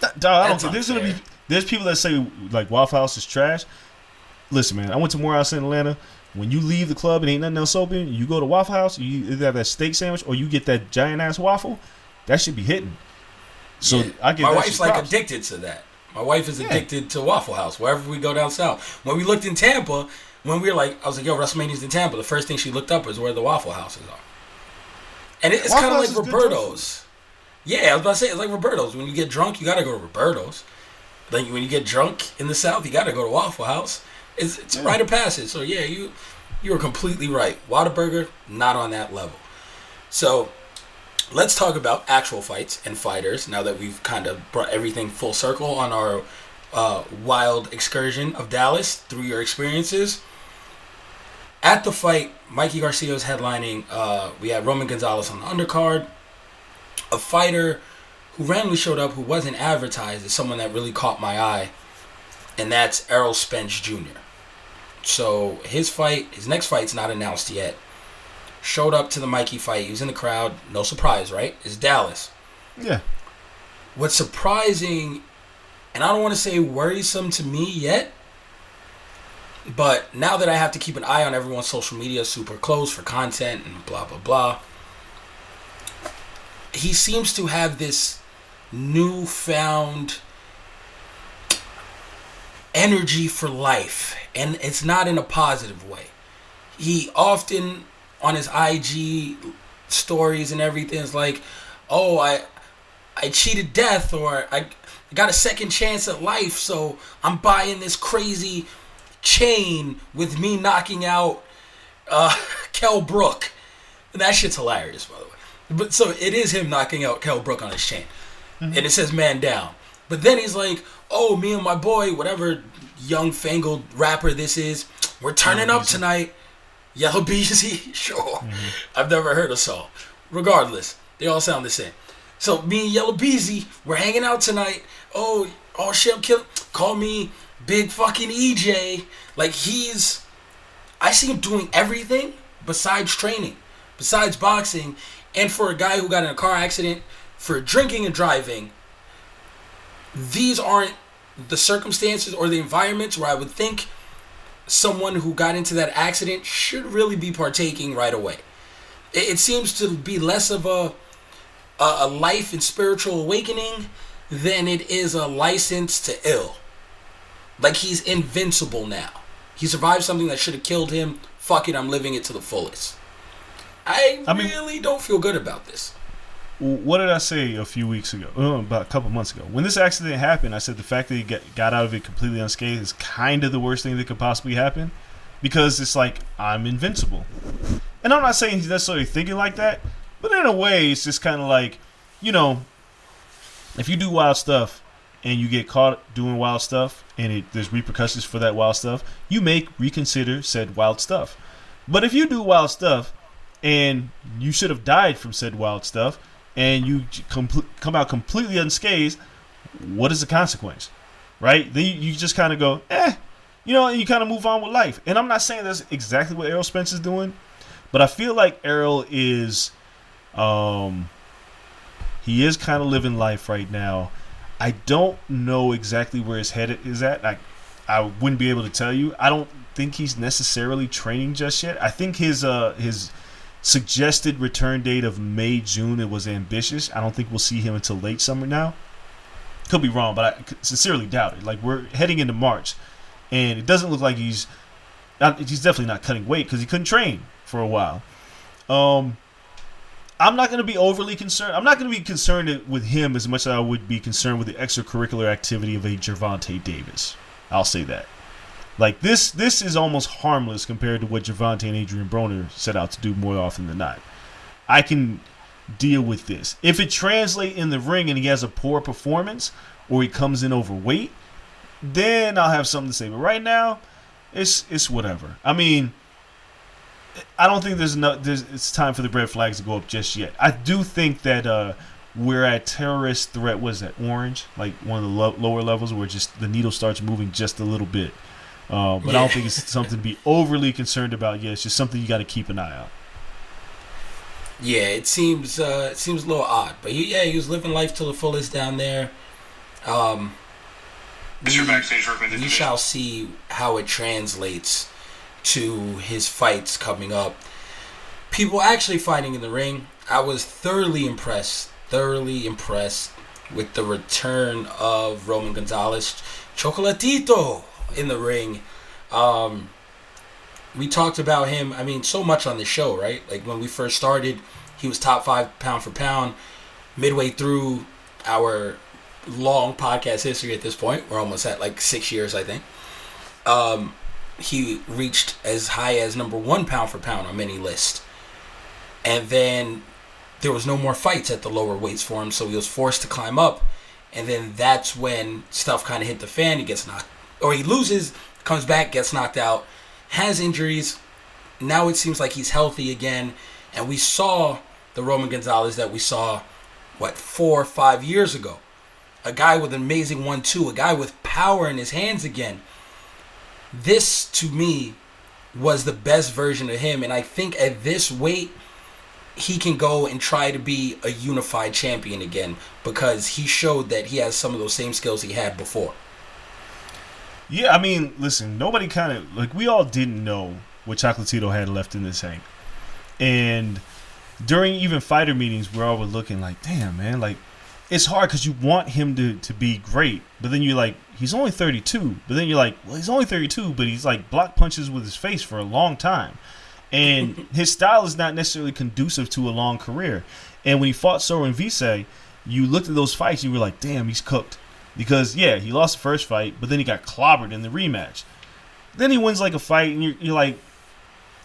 Th- Dog, I don't That's think there's gonna be there's people that say like Waffle House is trash. Listen, man, I went to Morehouse in Atlanta. When you leave the club and ain't nothing else open, you go to Waffle House. You either have that steak sandwich or you get that giant ass waffle. That should be hitting. So Yeah. I get my wife's like props. addicted to that. My wife is Yeah. addicted to Waffle House wherever we go down south. When we looked in Tampa, when we were like, I was like, "Yo, WrestleMania's in Tampa." The first thing she looked up is where the Waffle Houses are, and it- it's kind of like is good Roberto's. Yeah, I was about to say it's like Roberto's. When you get drunk, you gotta go to Roberto's. Like when you get drunk in the South, you gotta go to Waffle House. It's, it's a rite of passage. So yeah, you you are completely right. Whataburger not on that level. So let's talk about actual fights and fighters. Now that we've kind of brought everything full circle on our uh, wild excursion of Dallas through your experiences. At the fight, Mikey Garcia was headlining. Uh, we had Roman Gonzalez on the undercard. A fighter who randomly showed up who wasn't advertised is someone that really caught my eye, and that's Errol Spence Jr. So his fight, his next fight's not announced yet. Showed up to the Mikey fight. He was in the crowd. No surprise, right? It's Dallas. Yeah. What's surprising, and I don't want to say worrisome to me yet, but now that I have to keep an eye on everyone's social media super close for content and blah blah blah, he seems to have this newfound energy for life, and it's not in a positive way. He often on his IG stories and everything is like, "Oh, I I cheated death or I got a second chance at life, so I'm buying this crazy chain with me knocking out uh, Kell Brook. And that shit's hilarious, by the way. But so it is him knocking out Kell Brook on his chain. Mm-hmm. And it says man down. But then he's like, oh, me and my boy, whatever young fangled rapper this is, we're turning up tonight. Yella Beezy? sure. Mm-hmm. I've never heard a song. Regardless, they all sound the same. So me and Yella Beezy, we're hanging out tonight. Oh, all shit, I'm. Call me Big fucking EJ. Like he's, I see him doing everything besides training, besides boxing, and for a guy who got in a car accident for drinking and driving. These aren't the circumstances or the environments where I would think someone who got into that accident should really be partaking right away. It, seems to be less of a a life and spiritual awakening than it is a license to ill. Like he's invincible now. He survived something that should have killed him. Fuck it, I'm living it to the fullest. I, I mean- really don't feel good about this. what did I say a few weeks ago? Uh, about a couple months ago. When this accident happened, I said the fact that he get, got out of it completely unscathed is kind of the worst thing that could possibly happen because it's like I'm invincible. And I'm not saying he's necessarily thinking like that, but in a way, it's just kind of like, you know, if you do wild stuff and you get caught doing wild stuff and it, there's repercussions for that wild stuff, you may reconsider said wild stuff. But if you do wild stuff and you should have died from said wild stuff and you com- come out completely unscathed, what is the consequence? Right? Then you, you just kind of go, eh, you know, and you kind of move on with life. And I'm not saying that's exactly what Errol Spence is doing, but I feel like Errol is, um, he is kind of living life right now. I don't know exactly where his head is at. I, I wouldn't be able to tell you. I don't think he's necessarily training just yet. I think his uh his suggested return date of May June it was ambitious. I don't think we'll see him until late summer now. Could be wrong, but I sincerely doubt it. Like we're heading into March, and it doesn't look like he's not, he's definitely not cutting weight because he couldn't train for a while. Um, I'm not going to be overly concerned. I'm not going to be concerned with him as much as I would be concerned with the extracurricular activity of a Gervonta Davis. I'll say that. Like this, this is almost harmless compared to what Gervonta and Adrian Broner set out to do more often than not. I can deal with this. If it translates in the ring and he has a poor performance or he comes in overweight, then I'll have something to say. But right now, it's it's whatever. I mean, I don't think there's no there's it's time for the red flags to go up just yet. I do think that uh we're at terrorist threat was that orange like one of the lo- lower levels where just the needle starts moving just a little bit. Uh, but I don't think it's something to be overly concerned about yet. It's just something you got to keep an eye out. Yeah, it seems uh, it seems a little odd, but he, yeah, he was living life to the fullest down there. Um, It's your backstage we shall see how it translates to his fights coming up. People actually fighting in the ring. I was thoroughly impressed, thoroughly impressed with the return of Roman Gonzalez, Chocolatito in the ring. Um, we talked about him. I mean, so much on the show, right? Like when we first started, he was top five pound for pound. Midway through our long podcast history at this point, we're almost at like six years, I think. Um, he reached as high as number one pound for pound on many lists. And then there was no more fights at the lower weights for him, so he was forced to climb up. And then that's when stuff kind of hit the fan. He gets knocked, or he loses, comes back, gets knocked out, has injuries. Now it seems like he's healthy again. And we saw the Roman Gonzalez that we saw, what, four or five years ago. A guy with an amazing one, two, a guy with power in his hands again. This, to me, was the best version of him. And I think at this weight, he can go and try to be a unified champion again because he showed that he has some of those same skills he had before. Yeah, I mean, listen, nobody kind of like we all didn't know what Chocolatito had left in the tank, and during even fighter meetings, we're all were looking like, damn, man, like it's hard because you want him to to be great, but then you're like, he's only 32, but then you're like, well, he's only 32, but he's like block punches with his face for a long time, and his style is not necessarily conducive to a long career. And when he fought Sor Vise, you looked at those fights, and you were like, damn, he's cooked. Because yeah, he lost the first fight, but then he got clobbered in the rematch. Then he wins like a fight, and you're, you're like,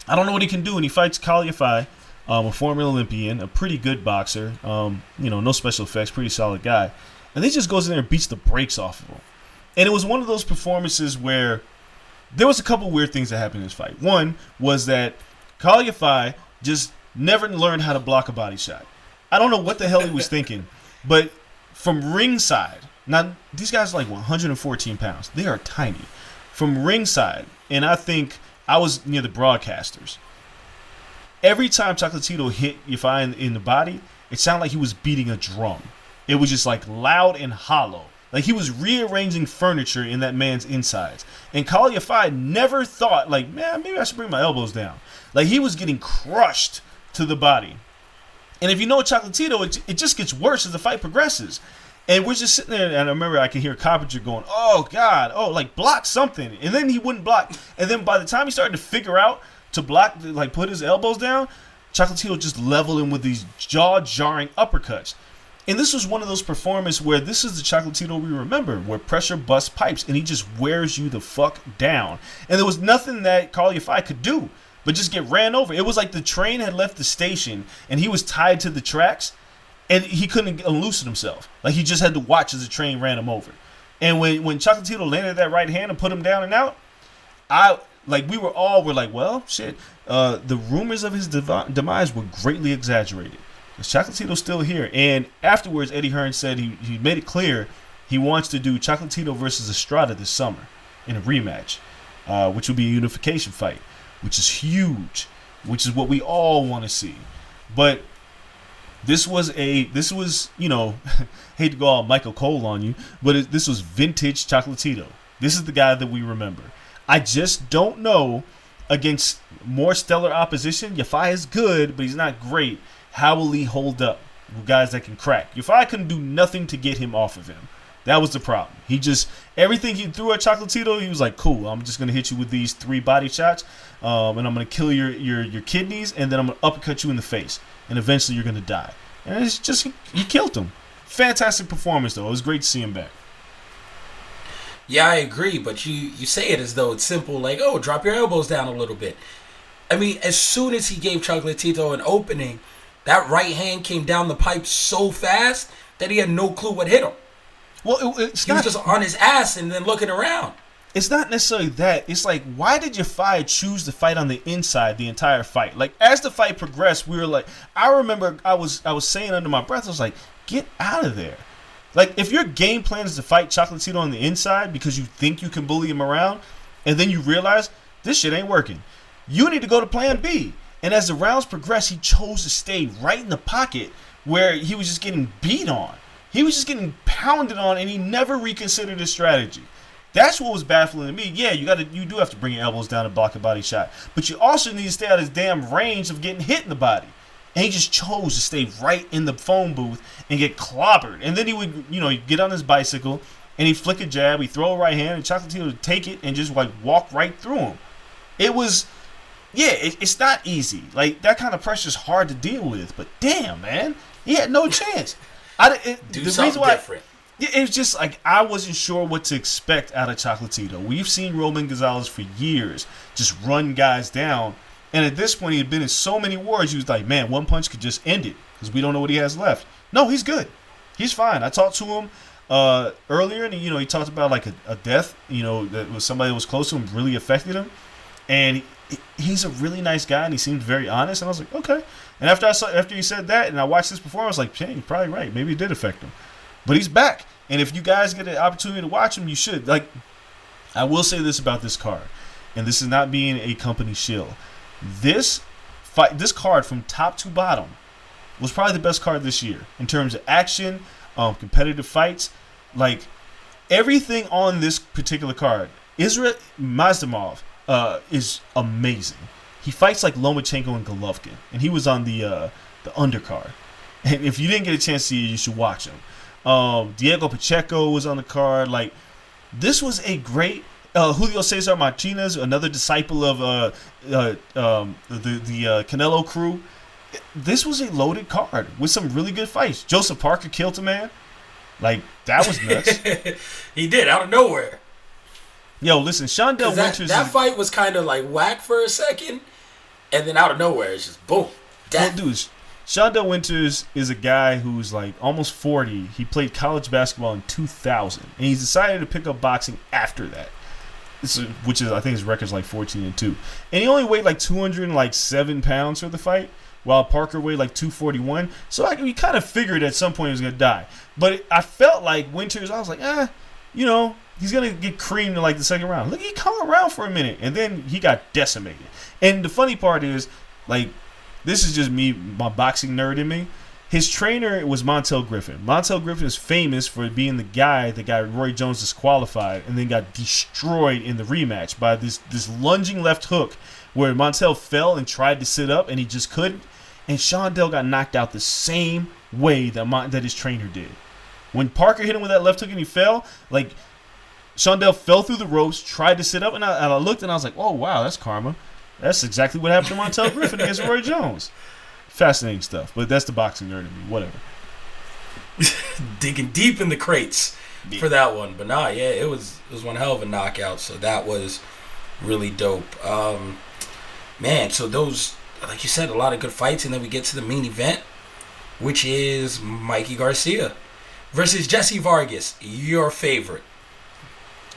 I don't know what he can do. And he fights Kal Yafai, um, a former Olympian, a pretty good boxer. Um, you know, no special effects, pretty solid guy. And he just goes in there and beats the brakes off of him. And it was one of those performances where there was a couple weird things that happened in this fight. One was that Kal Yafai just never learned how to block a body shot. I don't know what the hell he was thinking, but from ringside, now these guys are like 114 pounds. They are tiny. From ringside, and I think I was near the broadcasters. Every time Chocolatito hit Yafai in, in the body, it sounded like he was beating a drum. It was just like loud and hollow. Like he was rearranging furniture in that man's insides. And Kal Yafai never thought, like, man, maybe I should bring my elbows down. Like he was getting crushed to the body. And if you know Chocolatito, it, it just gets worse as the fight progresses. And we're just sitting there, and I remember I can hear Coppinger going, "Oh God, oh like block something," and then he wouldn't block. And then by the time he started to figure out to block, like put his elbows down, Chocolatito just leveled him with these jaw-jarring uppercuts. And this was one of those performances where this is the Chocolatito we remember, where pressure busts pipes, and he just wears you the fuck down. And there was nothing that Kal Yafai could do but just get ran over. It was like the train had left the station, and he was tied to the tracks and he couldn't loosen himself. Like he just had to watch as the train ran him over. And when when Chocolatito landed that right hand and put him down and out, I like we were all were like, well, shit. Uh, the rumors of his devi- demise were greatly exaggerated. Is Chocolatito still here? And afterwards, Eddie Hearn said he he made it clear he wants to do Chocolatito versus Estrada this summer in a rematch, uh, which will be a unification fight, which is huge, which is what we all want to see. But this was a this was you know hate to go all Michael Cole on you, but it, this was vintage Chocolatito. This is the guy that we remember. I just don't know against more stellar opposition. Yafai is good, but he's not great. How will he hold up with guys that can crack? Yafai couldn't do nothing to get him off of him. That was the problem. He just everything he threw at Chocolatito, he was like, "Cool, I'm just gonna hit you with these three body shots, um, and I'm gonna kill your your your kidneys, and then I'm gonna uppercut you in the face, and eventually you're gonna die." And it's just he killed him. Fantastic performance though. It was great to see him back. Yeah, I agree, but you you say it as though it's simple, like oh, drop your elbows down a little bit. I mean, as soon as he gave Chocolatito an opening, that right hand came down the pipe so fast that he had no clue what hit him. Well, it, it's He not was just on his ass and then looking around. it's not necessarily that. It's like, why did Yafai choose to fight on the inside the entire fight? Like, as the fight progressed, we were like, I remember I was I was saying under my breath, I was like, get out of there. Like, if your game plan is to fight Chocolatito on the inside because you think you can bully him around, and then you realize this shit ain't working, you need to go to plan B. And as the rounds progressed, he chose to stay right in the pocket where he was just getting beat on. He was just getting pounded on, and he never reconsidered his strategy. That's what was baffling to me. Yeah, you got to, you do have to bring your elbows down to block a body shot, but you also need to stay out of his damn range of getting hit in the body. And he just chose to stay right in the phone booth and get clobbered. And then he would, you know, get on his bicycle and he'd flick a jab, he'd throw a right hand, and Chocolatito would take it and just like walk right through him. It was, yeah, it, it's not easy. Like that kind of pressure is hard to deal with. But damn, man, he had no chance. I, it, Do the something reason why, different. Yeah, it was just like I wasn't sure what to expect out of Chocolatito. We've seen Roman Gonzalez for years just run guys down, and at this point he had been in so many wars. He was like, man, one punch could just end it because we don't know what he has left. No, he's good. He's fine. I talked to him uh, earlier, and you know he talked about like a, a death, you know, that was somebody that was close to him really affected him, and he, he's a really nice guy, and he seemed very honest. And I was like, okay. And after I saw after he said that, and I watched this before, I was like, you're probably right. Maybe it did affect him, but he's back. And if you guys get an opportunity to watch him, you should. Like, I will say this about this card, and this is not being a company shill. This fight, this card from top to bottom, was probably the best card this year in terms of action, um, competitive fights, like everything on this particular card. Israil Madrimov uh, is amazing. He fights like Lomachenko and Golovkin, and he was on the uh, the undercard. And if you didn't get a chance to see it, you should watch him. Um, Diego Pacheco was on the card. Like this was a great uh, Julio Cesar Martinez, another disciple of uh, uh, um, the the uh, Canelo crew. This was a loaded card with some really good fights. Joseph Parker killed a man. Like that was nuts. he did out of nowhere. Yo, listen, Shawndell That, Winters. that is, fight was kind of like whack for a second, and then out of nowhere, it's just boom. Death. dude, Shawndell Winters is a guy who's like almost forty. He played college basketball in two thousand, and he's decided to pick up boxing after that. Which is I think his record's like fourteen and two, and he only weighed like two hundred like seven pounds for the fight, while Parker weighed like two forty one. So I, we kind of figured at some point he was gonna die, but it, I felt like Winters. I was like, eh, you know, he's gonna get creamed in like the second round. Look, he come around for a minute, and then he got decimated. And the funny part is, like, this is just me, my boxing nerd in me. His trainer was Montel Griffin. Montel Griffin is famous for being the guy that got Roy Jones disqualified and then got destroyed in the rematch by this this lunging left hook where Montel fell and tried to sit up and he just couldn't. And Shawndell got knocked out the same way that Mon- that his trainer did. When Parker hit him with that left hook and he fell, like Shawndell fell through the ropes, tried to sit up, and I, and I looked and I was like, oh wow, that's karma. That's exactly what happened to Montel Griffin against Roy Jones. Fascinating stuff, but that's the boxing nerd in me. Whatever. digging deep in the crates for that one. But nah, yeah, it was it was one hell of a knockout. So that was really dope. Um, man, so those like you said, a lot of good fights, and then we get to the main event, which is Mikey Garcia versus Jesse Vargas, your favorite.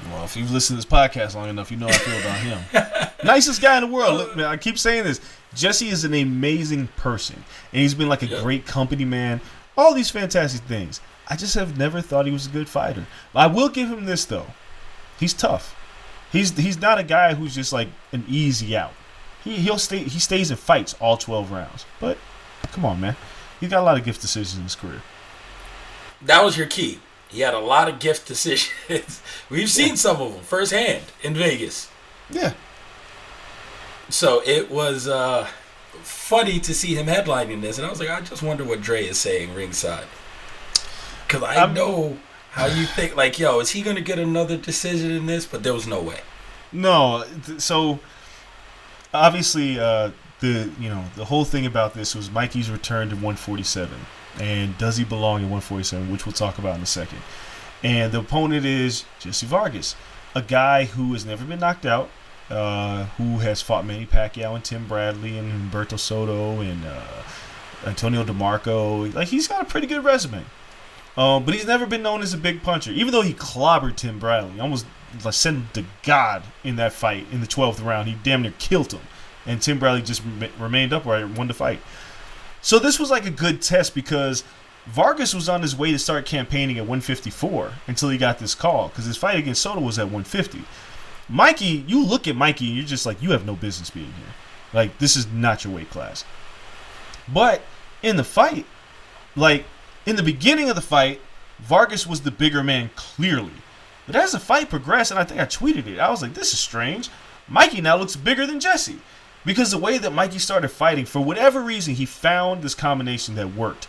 Well, if you've listened to this podcast long enough, you know how I feel about him. Nicest guy in the world. Look, man, I keep saying this. Jesse is an amazing person, and he's been like a great company man. All these fantastic things. I just have never thought he was a good fighter. I will give him this though. He's tough. He's he's not a guy who's just like an easy out. He he'll stay he stays and fights all twelve rounds. But come on, man. He's got a lot of gift decisions in his career. That was your key. He had a lot of gift decisions. We've seen some of them firsthand in Vegas. Yeah. So it was uh, funny to see him headlining this, and I was like, I just wonder what Dre is saying ringside, because I I'm- know how you think. Like, yo, is he gonna get another decision in this? But there was no way. No, so obviously uh, the you know the whole thing about this was Mikey's return to 147, and does he belong in 147, which we'll talk about in a second. And the opponent is Jesse Vargas, a guy who has never been knocked out, uh, who has fought Manny Pacquiao and Tim Bradley and Humberto Soto and uh, Antonio DeMarco. Like he's got a pretty good resume. Um, but he's never been known as a big puncher, even though he clobbered Tim Bradley, almost like sent him to God in that fight in the 12th round. He damn near killed him, and Tim Bradley just rem- remained upright and won the fight. So this was like a good test because Vargas was on his way to start campaigning at 154 until he got this call because his fight against Soto was at 150. Mikey, you look at Mikey and you're just like, you have no business being here. Like this is not your weight class. But in the fight, like in the beginning of the fight, Vargas was the bigger man clearly. But as the fight progressed, and I think I tweeted it, I was like, this is strange. Mikey now looks bigger than Jesse. Because the way that Mikey started fighting, for whatever reason, he found this combination that worked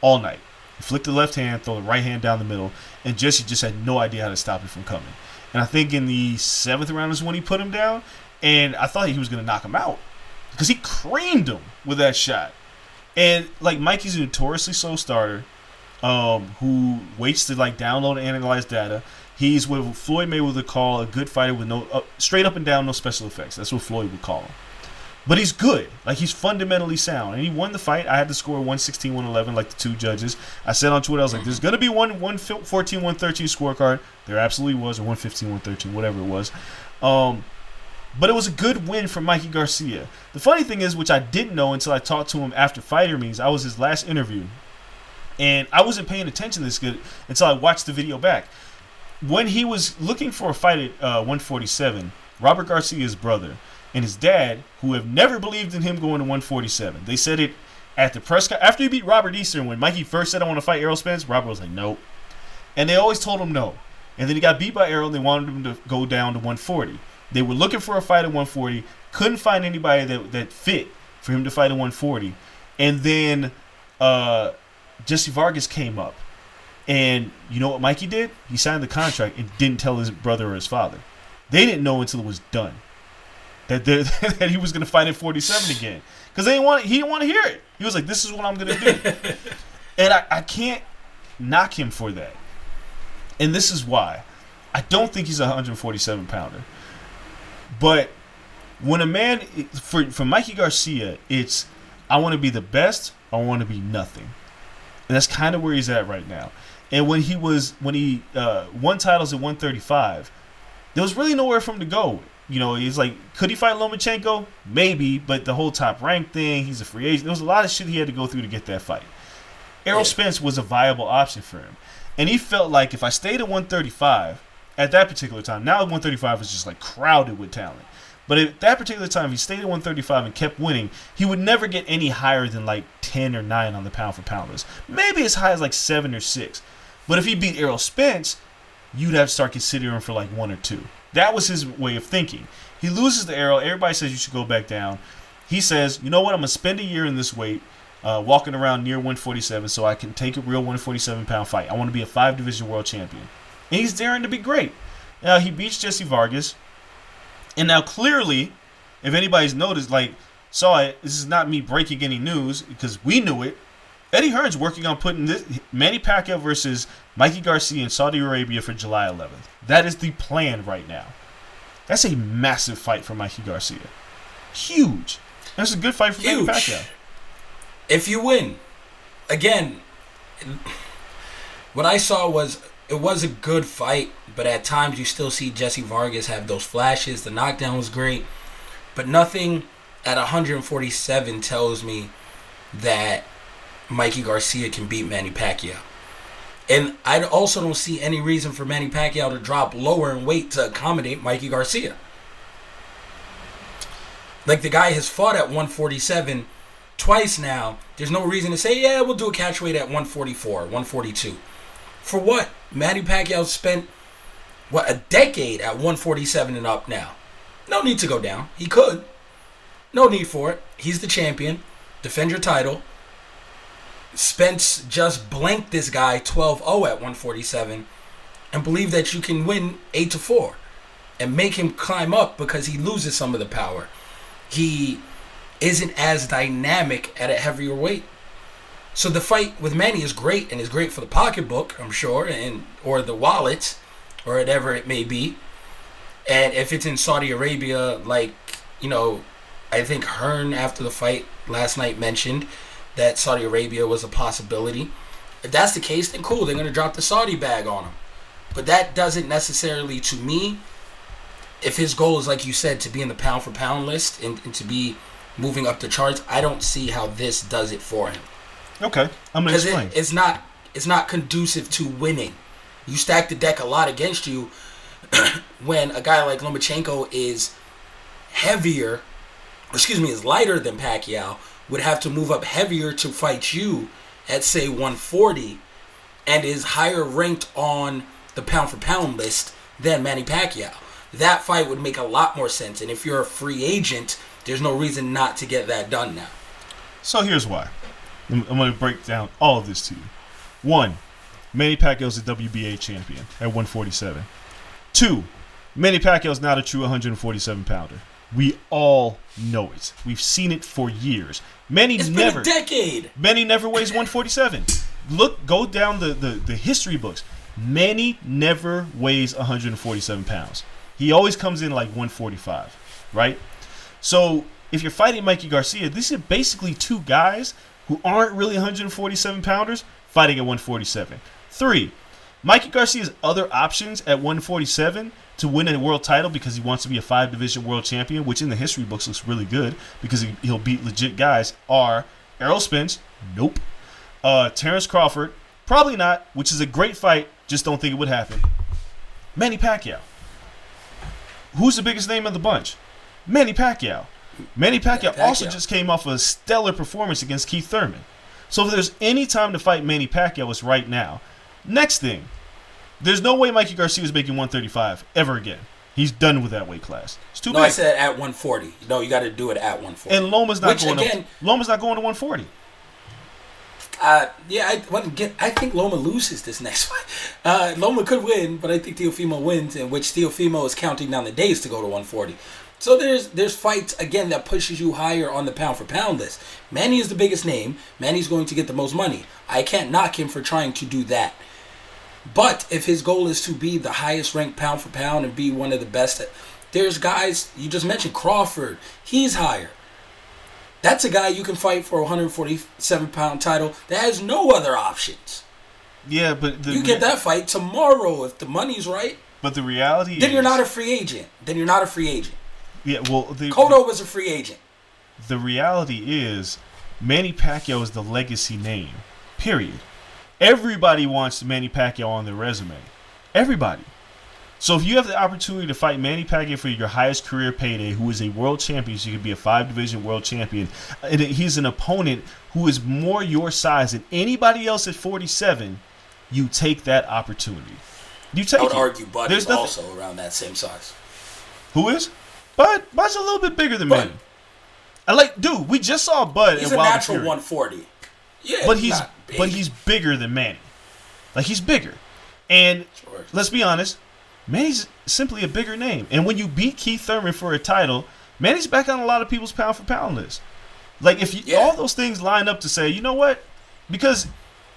all night. He flicked the left hand, throw the right hand down the middle, and Jesse just had no idea how to stop it from coming. And I think in the seventh round is when he put him down, and I thought he was going to knock him out. Because he creamed him with that shot. And like Mikey's a notoriously slow starter. um, who waits to like download and analyze data. He's what Floyd Mayweather call a good fighter with no uh, straight up and down, no special effects. That's what Floyd would call him. But he's good. Like he's fundamentally sound. And he won the fight. I had to score 116, 111 like the two judges. I said on Twitter, I was like, there's to be one 114, 113 scorecard. There absolutely was, or 115, 113, whatever it was. Um, but it was a good win for Mikey Garcia. The funny thing is, which I didn't know until I talked to him after fighter meetings, I was his last interview. And I wasn't paying attention this good until I watched the video back. When he was looking for a fight at uh, 147, Robert Garcia's brother and his dad, who have never believed in him going to 147, they said it at the press after he beat Robert Easter. When Mikey first said I want to fight Errol Spence, Robert was like, nope, and they always told him no. And then he got beat by Errol, and they wanted him to go down to 140. They were looking for a fight at 140, couldn't find anybody that that fit for him to fight at 140, and then uh, Jesse Vargas came up. And you know what Mikey did? He signed the contract and didn't tell his brother or his father. They didn't know until it was done that they- that he was going to fight at 47 again because they didn't want he didn't want to hear it. He was like, "This is what I'm going to do," and I, I can't knock him for that. And this is why I don't think he's a 147 pounder. But when a man for for Mikey Garcia, it's I want to be the best. I want to be nothing, and that's kind of where he's at right now. And when he was when he uh, won titles at 135, there was really nowhere for him to go. You know, he's like, could he fight Lomachenko? Maybe, but the whole top rank thing, he's a free agent. There was a lot of shit he had to go through to get that fight. Errol Yeah. Spence was a viable option for him. And he felt like if I stayed at 135 at that particular time, now 135 is just like crowded with talent. But at that particular time, if he stayed at 135 and kept winning, he would never get any higher than like 10 or 9 on the pound for pound list. Maybe as high as like 7 or 6. But if he beat Errol Spence, you'd have to start considering him for like 1 or 2. That was his way of thinking. He loses the Errol. Everybody says you should go back down. He says, you know what? I'm going to spend a year in this weight, uh, walking around near 147 so I can take a real 147 pound fight. I want to be a five division world champion. And he's daring to be great. Now, he beats Jesse Vargas. And now, clearly, if anybody's noticed, like, saw it, this is not me breaking any news because we knew it. Eddie Hearn's working on putting this Manny Pacquiao versus Mikey Garcia in Saudi Arabia for July 11th. That is the plan right now. That's a massive fight for Mikey Garcia. Huge. That's a good fight for Manny Huge. Pacquiao. If you win, again, what I saw was it was a good fight, but at times you still see Jesse Vargas have those flashes. The knockdown was great, but nothing at 147 tells me that Mikey Garcia can beat Manny Pacquiao. And I also don't see any reason for Manny Pacquiao to drop lower in weight to accommodate Mikey Garcia. Like the guy has fought at 147 twice now. There's no reason to say, yeah, we'll do a catch weight at 144, 142. For what? Manny Pacquiao spent what a decade at 147 and up now. No need to go down. He could. No need for it. He's the champion. Defend your title. Spence just blanked this guy 12-0 at 147 and believe that you can win 8 to 4 and make him climb up because he loses some of the power. He isn't as dynamic at a heavier weight. So the fight with Manny is great and is great for the pocketbook, I'm sure, and or the wallet, or whatever it may be. And if it's in Saudi Arabia, like you know, I think Hearn after the fight last night mentioned that Saudi Arabia was a possibility. If that's the case, then cool, they're gonna drop the Saudi bag on him. But that doesn't necessarily, to me, if his goal is like you said to be in the pound for pound list and, and to be moving up the charts, I don't see how this does it for him Okay, I'm gonna explain. it, it's not it's not conducive to winning. You stack the deck a lot against you when a guy like Lomachenko is heavier, excuse me, is lighter than Pacquiao, would have to move up heavier to fight you at say 140, and is higher ranked on the pound for pound list than Manny Pacquiao. That fight would make a lot more sense, and if you're a free agent, there's no reason not to get that done now. So here's why. I'm, going to break down all of this to you. One, Manny Pacquiao's a WBA champion at 147. Two, Manny Pacquiao's not a true 147 pounder. We all know it. We've seen it for years. Manny It's never. been a decade. Manny never weighs 147. look, go down the, the, the history books. Manny never weighs 147 pounds. He always comes in like 145, right? So if you're fighting Mikey Garcia, these are basically two guys who aren't really 147 pounders fighting at 147. Three, Mikey Garcia's other options at 147 to win a world title because he wants to be a five division world champion, which in the history books looks really good because he, he'll beat legit guys, are Errol Spence, nope. Uh, Terrence Crawford, probably not, which is a great fight, just don't think it would happen. Manny Pacquiao. Who's the biggest name of the bunch? Manny Pacquiao. Manny Pacquiao, Yeah, also just came off a stellar performance against Keith Thurman. So if there's any time to fight Manny Pacquiao, it's right now. Next thing, there's no way Mikey Garcia is making 135 ever again. He's done with that weight class. It's too No, big. I said at 140. No, you got to do it at 140. and Loma's not Which, going again, up. Loma's not going to 140. Uh, yeah, I wouldn't get. I think Loma loses this next fight. Uh, Loma could win, but I think Teofimo wins, in which Teofimo is counting down the days to go to 140. So there's there's fights again that pushes you higher on the pound for pound list. Manny is the biggest name. Manny's going to get the most money. I can't knock him for trying to do that. But if his goal is to be the highest ranked pound for pound and be one of the best, there's guys you just mentioned Crawford. He's higher. That's a guy you can fight for a 147 pound title that has no other options. Yeah, but the You get that fight tomorrow if the money's right. But the reality Then is, you're not a free agent. Then you're not a free agent. yeah. Well, the Kodo was a free agent. the reality is Manny Pacquiao is the legacy name. Period. Everybody wants Manny Pacquiao on their resume. Everybody. So if you have the opportunity to fight Manny Pacquiao for your highest career payday, who is a world champion, so you could be a five division world champion, and he's an opponent who is more your size than anybody else at 47, you take that opportunity. You take I would it. argue Bud There's is nothing- also around that same size. Who is? Bud. Bud's a little bit bigger than Bud. Manny. I like, dude. We just saw Bud He's in a Wild natural Fury. 140. Yeah, but he's not big. but he's bigger than Manny. Like he's bigger, and Sure. let's be honest, Manny's simply a bigger name. And when you beat Keith Thurman for a title, Manny's back on a lot of people's pound for pound list. Like if you, Yeah. all those things line up to say, you know what? Because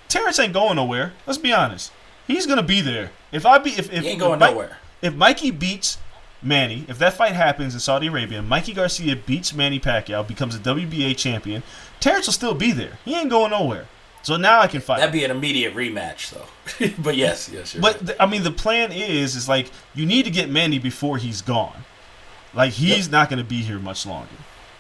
Terrence ain't going nowhere. Let's be honest. He's gonna be there. If I be if if He ain't going if Mike- nowhere. If Mikey beats Manny, if that fight happens in Saudi Arabia, Mikey Garcia beats Manny Pacquiao, becomes a WBA champion, Terrence will still be there. He ain't going nowhere. So now I can fight. That'd be an immediate rematch, though. but yes, yes, But right. th- I mean, the plan is is like you need to get Manny before he's gone. Like he's Yep. not going to be here much longer.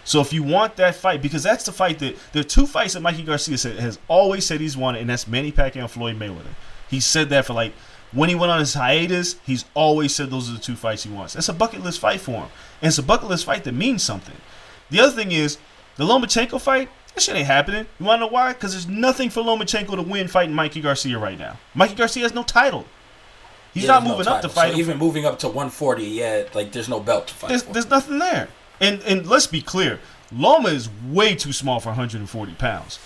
So if you want that fight, because that's the fight that there are two fights that Mikey Garcia said, has always said he's wanted, and that's Manny Pacquiao and Floyd Mayweather. He said that for like when he went on his hiatus, he's always said those are the two fights he wants. That's a bucket list fight for him, and it's a bucket list fight that means something. The other thing is the Lomachenko fight. That shit ain't happening. You want to know why? Because there's nothing for Lomachenko to win fighting Mikey Garcia right now. Mikey Garcia has no title. He's Yeah, not there's no moving up to fight. So even moving up to 140, yeah, like there's no belt to fight there's, for. there's nothing there. And and let's be clear, Loma is way too small for 140 pounds.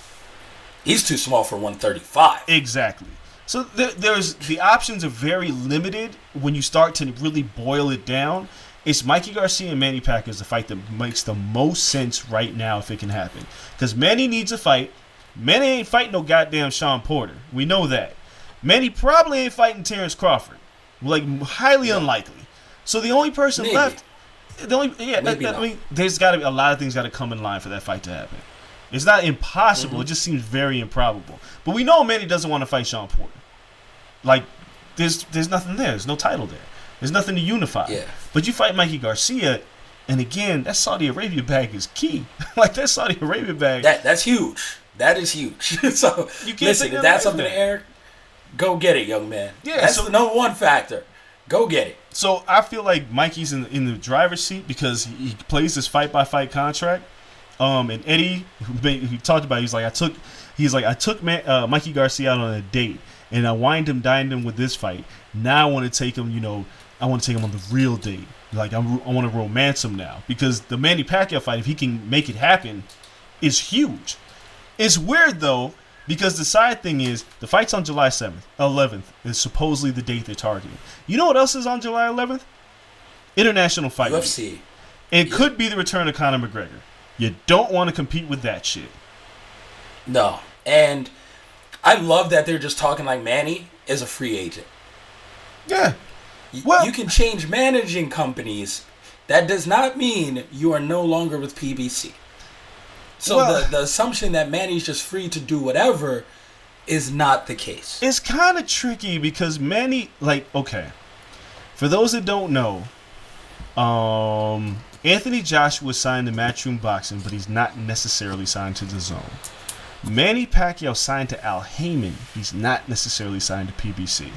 He's too small for 135. Exactly. So there, there's the options are very limited when you start to really boil it down. It's Mikey Garcia and Manny Pacquiao is the fight that makes the most sense right now if it can happen. Because Manny needs a fight. Manny ain't fighting no goddamn Shawn Porter. We know that. Manny probably ain't fighting Terrence Crawford. Like highly unlikely. So the only person Maybe. left, the only yeah, that- that- I mean, there's got to be a lot of things got to come in line for that fight to happen. It's not impossible. Mm-hmm. It just seems very improbable. But we know Manny doesn't want to fight Shawn Porter. Like, there's there's nothing there. There's no title there. There's nothing to unify. Yeah. But you fight Mikey Garcia, and again, that Saudi Arabia bag is key. like that Saudi Arabia bag. That that's huge. That is huge. so You can't listen, if that that's something to air, go get it, young man. Yeah, that's so- the number one factor. Go get it. So I feel like Mikey's in in the driver's seat because he, he plays this fight by fight contract. Um, and Eddie, who talked about, it, he's like, I took, he's like, I took Man, uh, Mikey Garcia out on a date, and I wined him, dined him with this fight. Now I want to take him, you know, I want to take him on the real date. Like I'm, I want to romance him now because the Manny Pacquiao fight, if he can make it happen, is huge. It's weird though because the side thing is the fight's on July 7th, 11th is supposedly the date they're targeting. You know what else is on July 11th? International Fight Week. UFC. It could be the return of Conor McGregor. You don't want to compete with that shit. No, and I love that they're just talking like Manny is a free agent. Yeah. Well- you can change managing companies. That does not mean you are no longer with PBC. So Well- the, the assumption that Manny's just free to do whatever is not the case. It's kind of tricky because Manny, like, okay, for those that don't know, um, Anthony Joshua signed to Matchroom Boxing, but he's not necessarily signed to the Zone. Manny Pacquiao signed to Al Haymon. He's not necessarily signed to PBC.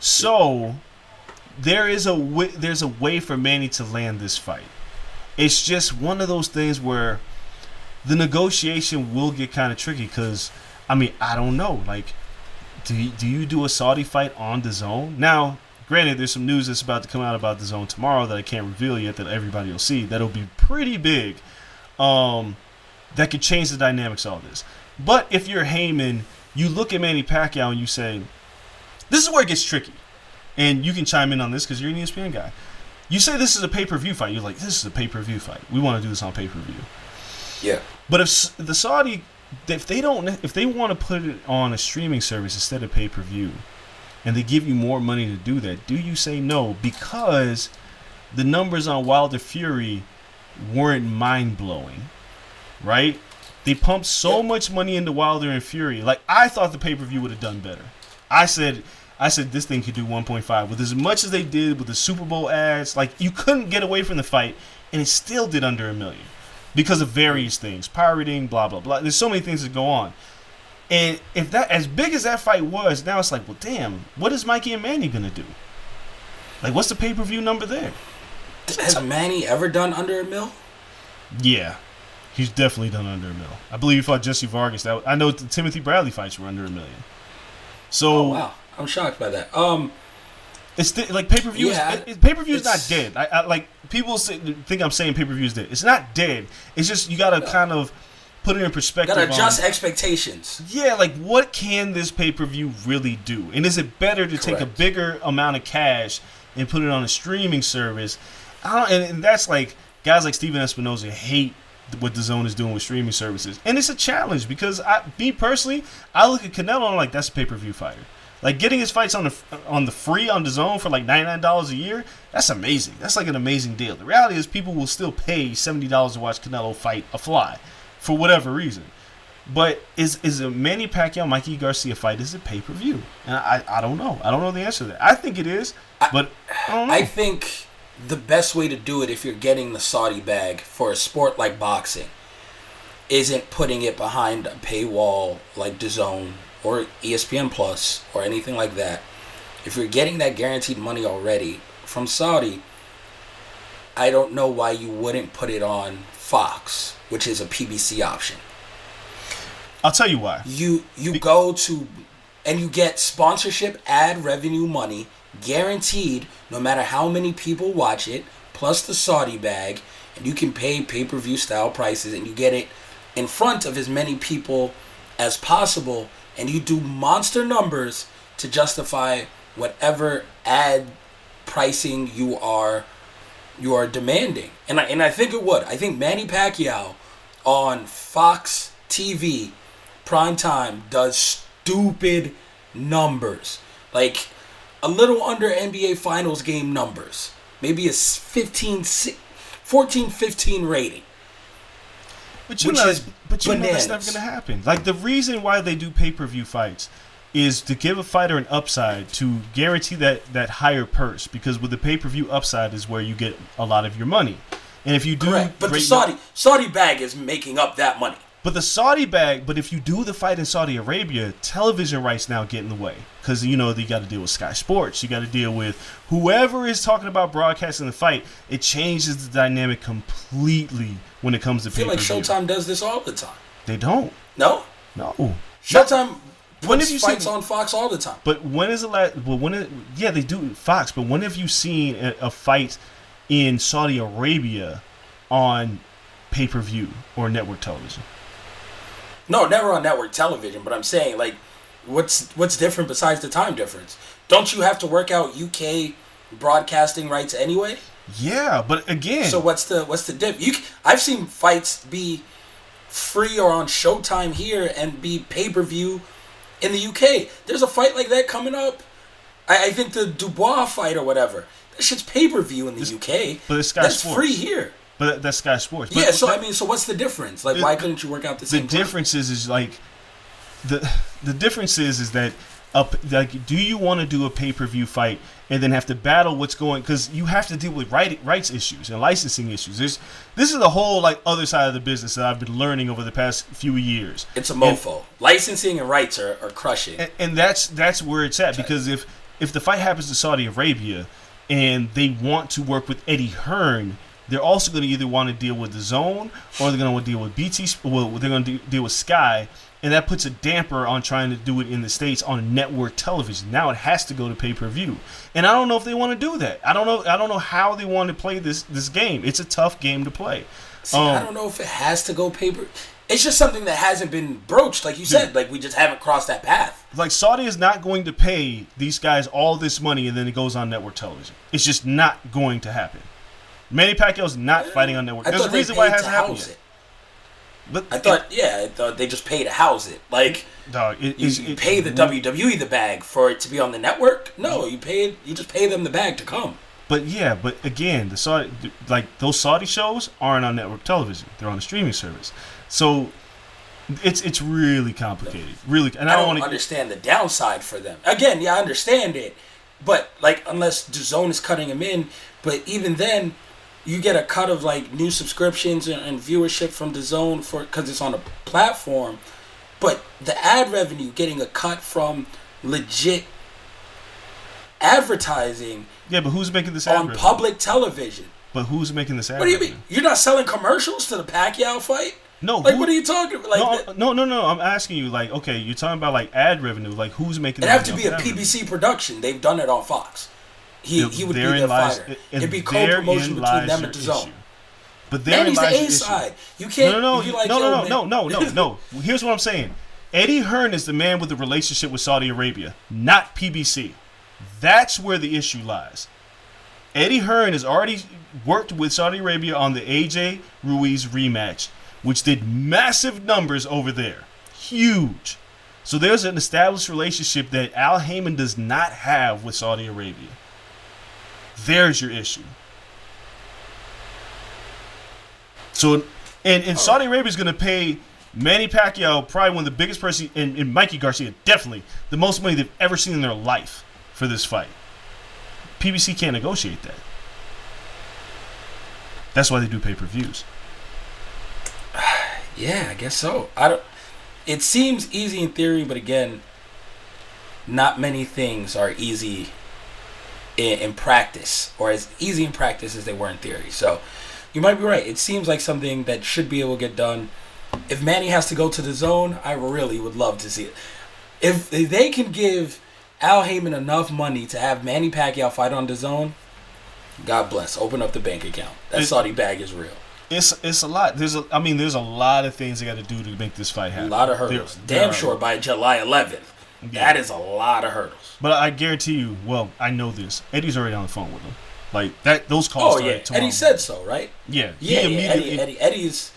So there is a way, there's a way for Manny to land this fight. It's just one of those things where the negotiation will get kind of tricky because I mean I don't know like do you, do you do a Saudi fight on the zone? Now granted there's some news that's about to come out about the zone tomorrow that I can't reveal yet that everybody will see that'll be pretty big um that could change the dynamics of all this. But if you're Haymon you look at Manny Pacquiao and you say this is where it gets tricky and you can chime in on this because you're an ESPN guy you say this is a pay-per-view fight you're like this is a pay-per-view fight we want to do this on pay-per-view Yeah. but if the Saudi, if they don't, if they want to put it on a streaming service instead of pay per view, and they give you more money to do that, do you say no? Because the numbers on Wilder Fury weren't mind blowing, right? They pumped so much money into Wilder and Fury. Like I thought the pay per view would have done better. I said. I said this thing could do 1.5 with as much as they did with the Super Bowl ads. Like you couldn't get away from the fight, and it still did under a million because of various things, pirating, blah blah blah. There's so many things that go on. And if that as big as that fight was, now it's like, well, damn, what is Mikey and Manny gonna do? Like, what's the pay per view number there? Has Manny ever done under a mil? Yeah, he's definitely done under a mil. I believe he fought Jesse Vargas. That I know the Timothy Bradley fights were under a million. So Oh wow, I'm shocked by that. Um, It's th- like pay per view. Yeah, is pay per view is not dead. I, I like people say, think I'm saying pay per view is dead. It's not dead. It's just you gotta kind of put it in perspective. gotta adjust on- expectations. yeah, like what can this pay per view really do? And is it better to take a bigger amount of cash and put it on a streaming service? I don't, and, and that's like guys like Stephen Espinoza hate what the zone is doing with streaming services, and it's a challenge because I, me personally, I look at Canelo and I'm like, that's a pay per view fighter. Like getting his fights on the on the free on the zone for like ninety nine dollars a year, that's amazing. That's like an amazing deal. The reality is people will still pay seventy dollars to watch Canelo fight a fly, for whatever reason. But is is a Manny Pacquiao Mikey Garcia fight is it pay per view? And I I don't know. I don't know the answer to that. I think it is, but I know. I think the best way to do it if you're getting the Saudi bag for a sport like boxing isn't putting it behind a paywall like DAZN or ESPN Plus or anything like that. If you're getting that guaranteed money already from Saudi, I don't know why you wouldn't put it on Fox, which is a PBC option. I'll tell you why. you you go to and you get sponsorship ad revenue money guaranteed no matter how many people watch it plus the saudi bag and you can pay pay-per-view style prices and you get it in front of as many people as possible and you do monster numbers to justify whatever ad pricing you are you are demanding. And I, and I think it would. I think Manny Pacquiao on Fox TV prime time does stupid numbers. Like a little under NBA Finals game numbers. Maybe a 15 14 15 rating. But you Which know, is but you know that's never gonna happen. Like the reason why they do pay per view fights is to give a fighter an upside to guarantee that that higher purse because with the pay per view upside is where you get a lot of your money. And if you do, Correct. But the Saudi Saudi bag is making up that money. But the Saudi bag, but if you do the fight in Saudi Arabia, television rights now get in the way because you know you got to deal with Sky Sports, you got to deal with whoever is talking about broadcasting the fight. It changes the dynamic completely when it comes to I feel like. Showtime does this all the time. They don't. No? No. Showtime When have you fights seen- on Fox all the time. But when is the last? Well, when? It, yeah, they do Fox. But when have you seen a, a fight in Saudi Arabia on pay per view or network television? No, never on network television. But I'm saying, like, what's what's different besides the time difference? Don't you have to work out UK broadcasting rights anyway? Yeah, but again, So what's the what's the dip? You, I've seen fights be free or on Showtime here and be pay per view in the UK. There's a fight like that coming up. I, I think the Dubois fight or whatever. That shit's pay per view in the UK. but it's Sky That's Sports. free here. But that's Sky Sports. But yeah. So that- I mean, so what's the difference? Like, The- why couldn't you work out the the same? time? difference is is like the the difference is is that up like do you want to do a pay per view fight and then have to battle what's going because you have to deal with right, rights issues and licensing issues. There's this is the whole like other side of the business that I've been learning over the past few years. It's a mofo. Licensing and rights are, are crushing. and, and that's that's where it's at because if if the fight happens in Saudi Arabia and they want to work with Eddie Hearn, they're also going to either want to deal with the Zone or they're going to deal with BT. Well, they're going to deal with Sky, and that puts a damper on trying to do it in the states on network television. Now it has to go to pay per view, and I don't know if they want to do that. I don't know. I don't know how they want to play this this game. It's a tough game to play. See, Um, I don't know if it has to go paper. It's just something that hasn't been broached, like you said. Like we just haven't crossed that path. like Saudi is not going to pay these guys all this money and then it goes on network television. It's just not going to happen. Manny Pacquiao's not fighting on network. There's a reason why it hasn't happened yet. it. But I thought, yeah, I thought they just pay to house it. Like dog, it, you, it's- you it- pay the WWE the bag for it to be on the network. No, you pay you just pay them the bag to come. But yeah, but again, the Saudi like those Saudi shows aren't on network television. They're on a streaming service. So it's it's really complicated. Really, and I, I don't want to. understand the downside for them. Again, yeah, I understand it, but like unless the zone is cutting them in, but even then, you get a cut of like new subscriptions and, and viewership from the zone for because it's on a platform, but the ad revenue getting a cut from legit advertising Yeah, but who's making this on revenue? public television. But who's making this ad? What do you revenue? mean? You're not selling commercials to the Pacquiao fight? No, Like, who- what are you talking about? Like, no, no, no, no. I'm asking you, like, okay, you're talking about like ad revenue. Like, who's making? It'd have to be a that revenue? PBC production. They've done it on Fox. He he would be their the lies- fighter. It'd be therein co-promotion between them and the zone. But there Manny's the lies your A issue. side. You can't. No, no, no, like, no, yo, no, no, no, no, no. Here's what I'm saying. Eddie Hearn is the man with the relationship with Saudi Arabia, not PBC. That's where the issue lies. Eddie Hearn has already worked with Saudi Arabia on the AJ Ruiz rematch, which did massive numbers over there. Huge. So there's an established relationship that Al Haymon does not have with Saudi Arabia. There's your issue. So, and, and Saudi Arabia is going to pay Manny Pacquiao, probably one of the biggest person, and, and Mikey Garcia, definitely the most money they've ever seen in their life for this fight. PBC can't negotiate that. That's why they do pay per views. Yeah, I guess so. I don't. It seems easy in theory, but again, not many things are easy in, in practice, or as easy in practice as they were in theory. So, you might be right. It seems like something that should be able to get done. If Manny has to go to the zone, I really would love to see it. If, if they can give Al Haymon enough money to have Manny Pacquiao fight on the zone, God bless. Open up the bank account. That It- Saudi bag is real. It's it's a lot. There's a, I mean, there's a lot of things they got to do to make this fight happen. A lot of There- hurdles. there Damn are- sure by July 11th. That is a lot of hurdles. But I guarantee you, well, I know this. Eddie's already on the phone with him. Like that, those calls. Oh yeah, Eddie said so, right? Yeah, Yeah, he yeah Eddie, immediately- Eddie, Eddie's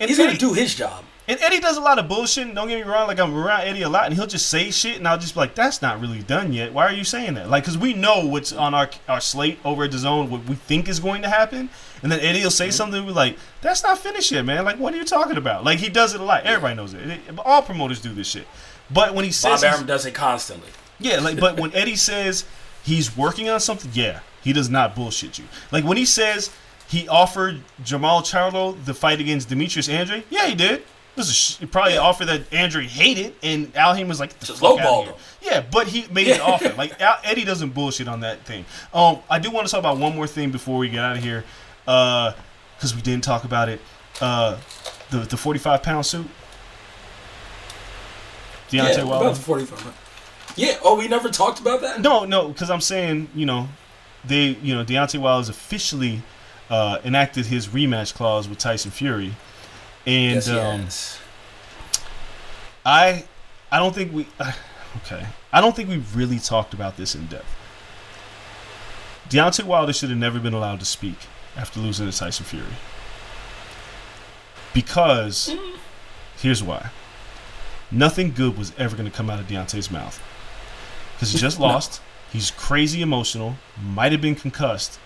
and he's gonna do his job. And Eddie does a lot of bullshit. Don't get me wrong. Like I'm around Eddie a lot, and he'll just say shit, and I'll just be like, "That's not really done yet. Why are you saying that?" Like, because we know what's on our our slate over at the zone, what we think is going to happen, and then Eddie will say mm-hmm. something we're like, "That's not finished yet, man. Like, what are you talking about?" Like he does it a lot. Everybody knows it. It- All promoters do this shit. But when he says Bob Arum does it constantly. yeah, like but when Eddie says he's working on something, yeah, he does not bullshit you. Like when he says he offered Jermall Charlo the fight against Demetrius Andrade, yeah, he did. This is sh- probably an offer that Andrade hated, and Al Haymon was like, the Just fuck outta lowballed here." him. Yeah, but he made an offer. Like Al- Eddie doesn't bullshit on that thing. Um, I do want to talk about one more thing before we get out of here, because we didn't talk about it. Uh, the the forty five pound suit. Deontay yeah, Wilder. about 45. Yeah. Oh, we never talked about that. No, no, because I'm saying, you know, they, you know, Deontay Wilder's officially uh, enacted his rematch clause with Tyson Fury, and Yes, um. I, I don't think we, okay, I don't think we really talked about this in depth. Deontay Wilder should have never been allowed to speak after losing to Tyson Fury, because here's why. Nothing good was ever going to come out of Deontay's mouth because he just lost. He's crazy emotional, might have been concussed,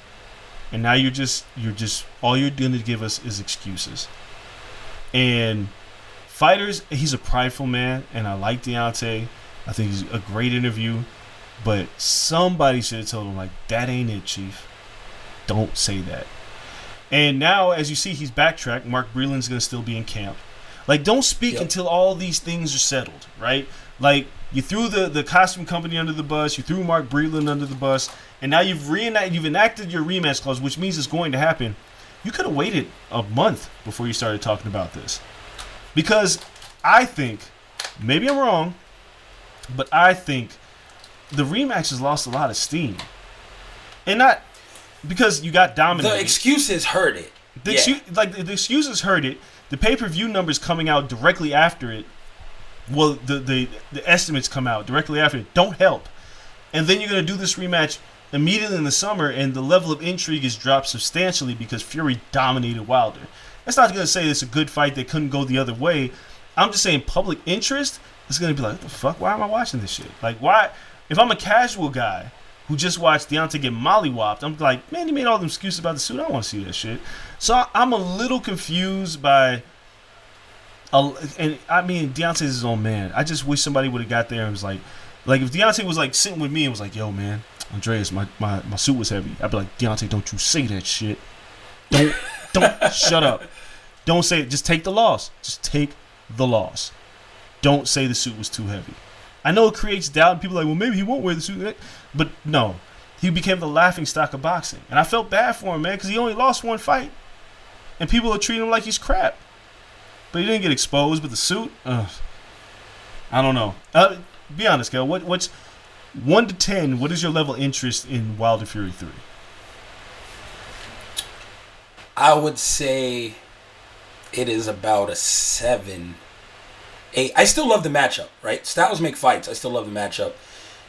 and now you're just you're just all you're going to give us is excuses. And fighters, he's a prideful man, and I like Deontay. I think he's a great interview, but somebody should have told him like that ain't it, Chief. Don't say that. And now, as you see, he's backtracked. Mark Breland's going to still be in camp. Like, don't speak Yep. until all these things are settled, right? Like, you threw the, the costume company under the bus, you threw Mark Breland under the bus, and now you've reenacted, you've enacted your rematch clause, which means it's going to happen. You could have waited a month before you started talking about this, because I think, maybe I'm wrong, but I think the rematch has lost a lot of steam, and not because you got dominated. The excuses hurt it. The Yeah. like the excuses hurt it. The pay per view numbers coming out directly after it. Well, the, the the estimates come out directly after it. Don't help. And then you're gonna do this rematch immediately in the summer, and the level of intrigue is dropped substantially because Fury dominated Wilder. That's not gonna say it's a good fight that couldn't go the other way. I'm just saying public interest is gonna be like, what the fuck? Why am I watching this shit? Like, why? If I'm a casual guy who just watched Deontay get mollywopped, I'm like, man, he made all them excuses about the suit. I don't want to see that shit. So I'm a little confused by. A, and I mean, Deontay's his own man. I just wish somebody would have got there and was like, like if Deontay was like sitting with me and was like, yo, man, Andreas, my, my, my suit was heavy. I'd be like, Deontay, don't you say that shit. Don't, don't, shut up. Don't say it. Just take the loss. Just take the loss. Don't say the suit was too heavy. I know it creates doubt, and people are like, well, maybe he won't wear the suit. But no, he became the laughing stock of boxing. And I felt bad for him, man, because he only lost one fight. And people are treating him like he's crap. But he didn't get exposed, but the suit, ugh. I don't know. Uh, be honest, Kel. What, what's 1 to 10, what is your level interest in Wilder Fury 3? I would say it is about a seven, eight. I still love the matchup, right? Styles make fights. I still love the matchup.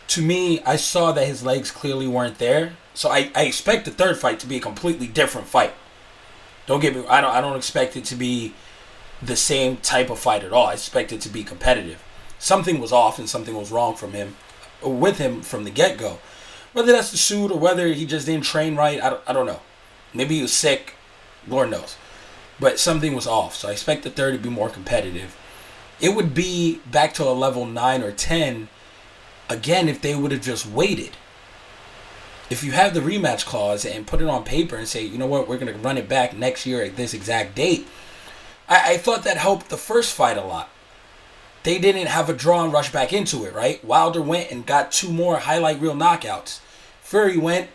To me, I saw that his legs clearly weren't there, so I, I expect the third fight to be a completely different fight. Don't get me. I don't. I don't expect it to be the same type of fight at all. I expect it to be competitive. Something was off and something was wrong from him, with him from the get go. Whether that's the suit or whether he just didn't train right, I don't, I don't know. Maybe he was sick. Lord knows. But something was off. So I expect the third to be more competitive. It would be back to a level 9 or 10 again if they would have just waited. If you have the rematch clause and put it on paper and say, you know what, we're going to run it back next year at this exact date, I, I thought that helped the first fight a lot. They didn't have a draw and rush back into it, right? Wilder went and got two more highlight reel knockouts. Fury went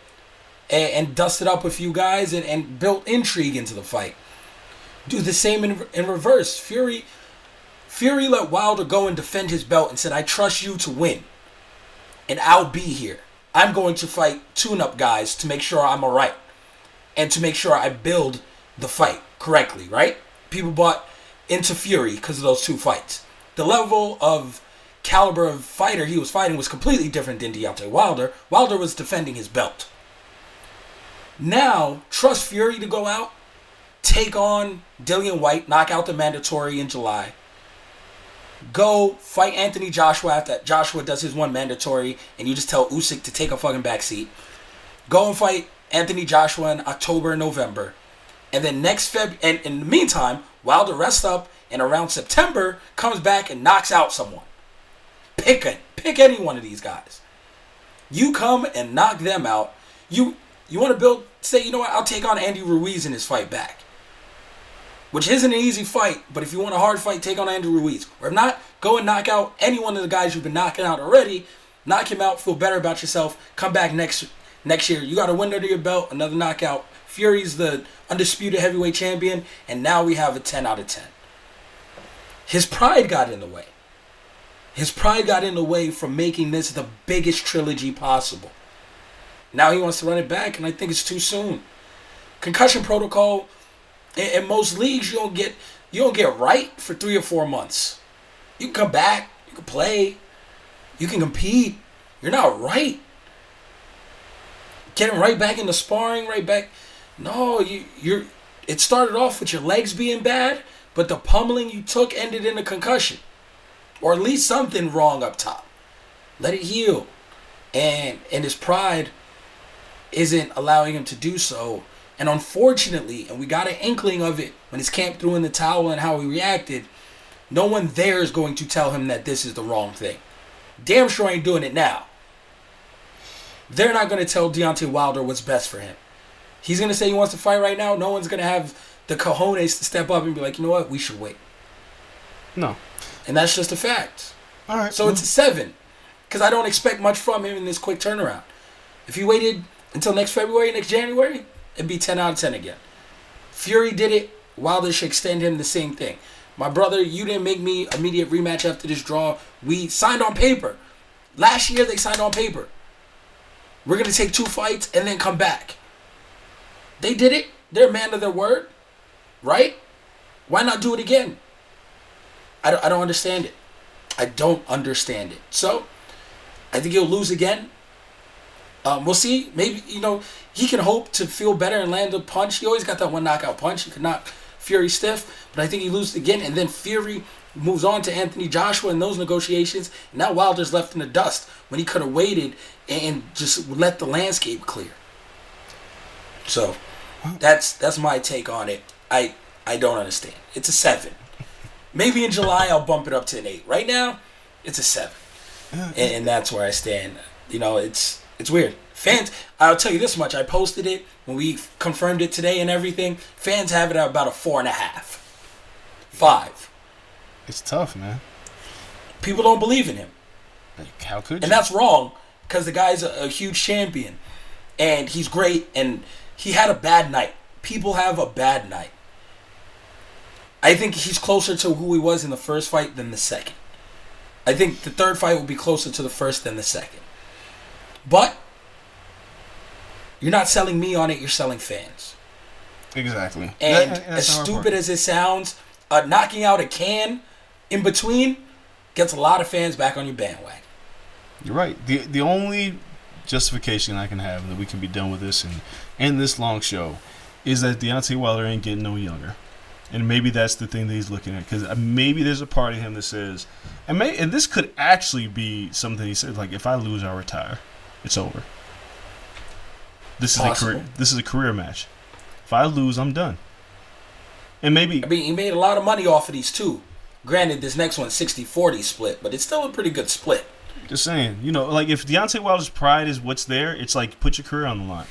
and, and dusted up a few guys and, and built intrigue into the fight. Do the same in, in reverse. Fury Fury let Wilder go and defend his belt and said, I trust you to win. And I'll be here. I'm going to fight tune up guys to make sure I'm alright. And to make sure I build the fight correctly, right? People bought into Fury because of those two fights. The level of caliber of fighter he was fighting was completely different than Deontay Wilder. Wilder was defending his belt. Now, trust Fury to go out, take on Dillian Whyte, knock out the mandatory in July. Go fight Anthony Joshua after Joshua does his one mandatory, and you just tell Usyk to take a fucking backseat. Go and fight Anthony Joshua in October and November. And then next Feb, and in the meantime, Wilder rests up, and around September comes back and knocks out someone. Pick it. Pick any one of these guys. You come and knock them out. You you want to build? Say you know what? I'll take on Andy Ruiz in his fight back, which isn't an easy fight. But if you want a hard fight, take on Andy Ruiz. Or if not, go and knock out any one of the guys you've been knocking out already. Knock him out. Feel better about yourself. Come back next next year. You got a win under your belt. Another knockout. Fury's the undisputed heavyweight champion, and now we have a 10 out of 10. His pride got in the way. His pride got in the way from making this the biggest trilogy possible. Now he wants to run it back, and I think it's too soon. Concussion protocol in, in most leagues you don't get you don't get right for three or four months. You can come back, you can play, you can compete. You're not right. Getting right back into sparring, right back. No, you you're. It started off with your legs being bad, but the pummeling you took ended in a concussion. or at least something wrong up top. Let it heal, and and his pride isn't allowing him to do so. And unfortunately, and we got an inkling of it when his camp threw in the towel and how he reacted. No one there is going to tell him that this is the wrong thing. Damn sure ain't doing it now. They're not going to tell Deontay Wilder what's best for him. He's going to say he wants to fight right now. No one's going to have the cojones to step up and be like, you know what, we should wait. No. And that's just a fact. All right. So it's a seven. Because I don't expect much from him in this quick turnaround. If he waited until next February, next January, it'd be 10 out of 10 again. Fury did it. Wilder should extend him the same thing. My brother, you didn't make me immediate rematch after this draw. We signed on paper. Last year, they signed on paper. We're to take two fights and then come back. They did it. They're a man of their word. Right? Why not do it again? I don't, I don't understand it. I don't understand it. So, I think he'll lose again. Um, we'll see. Maybe, you know, he can hope to feel better and land a punch. He always got that one knockout punch. He could knock Fury stiff, but I think he loses again. And then Fury moves on to Anthony Joshua in those negotiations. And now Wilder's left in the dust when he could have waited and just let the landscape clear. So, that's that's my take on it. I I don't understand. It's a seven. Maybe in July I'll bump it up to an eight. Right now, it's a seven, and, and that's where I stand. You know, it's it's weird. Fans, I'll tell you this much. I posted it when we confirmed it today and everything. Fans have it at about a four and a half, five. It's tough, man. People don't believe in him, Like, how could you? and that's wrong because the guy's a, a huge champion, and he's great. And he had a bad night. People have a bad night. I think he's closer to who he was in the first fight than the second. I think the third fight will be closer to the first than the second. But you're not selling me on it, you're selling fans. exactly. And That- as that's the hard stupid as it sounds, uh, knocking out a can in between gets a lot of fans back on your bandwagon. You're right. The the only justification I can have that we can be done with this and end this long show is that Deontay Wilder ain't getting no younger. And maybe that's the thing that he's looking at because maybe there's a part of him that says, and may and this could actually be something he said like, if I lose, I retire. It's over. This is Possible. a career. This is a career match. If I lose, I'm done. And maybe I mean, he made a lot of money off of these two. Granted, this next one's 60-40 split, but it's still a pretty good split. Just saying, you know, like if Deontay Wilder's pride is what's there, it's like put your career on the line.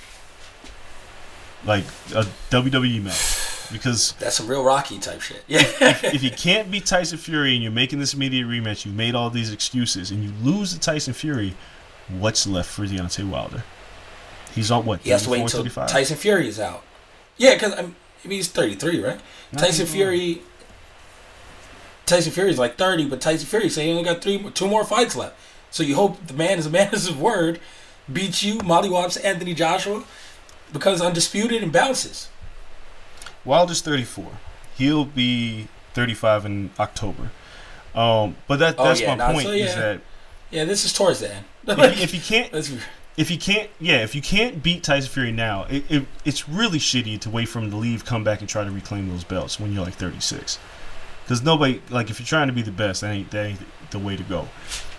Like a WWE match. Because That's some real Rocky type shit. Yeah. if you can't beat Tyson Fury and you're making this immediate rematch, you made all these excuses, and you lose to Tyson Fury, what's left for Deontay Wilder? He's on what? he has to wait until 35? Tyson Fury is out. Yeah, because I mean, he's 33, right? Not Tyson. Fury. Tyson Fury's like 30, but Tyson Fury say he only got three, two more fights left. So you hope the man is a man of his word, beats you, mollywops Anthony Joshua, becomes undisputed and bounces. Wilder's 34. He'll be 35 in October. Um, but that Oh, that's yeah, my point so, is that Yeah, this is towards the end. if, if you can't if you can't, yeah, if you can't beat Tyson Fury now, it, it, it's really shitty to wait for him to leave, come back, and try to reclaim those belts when you're like 36. Because nobody, like, if you're trying to be the best, that ain't that ain't the way to go.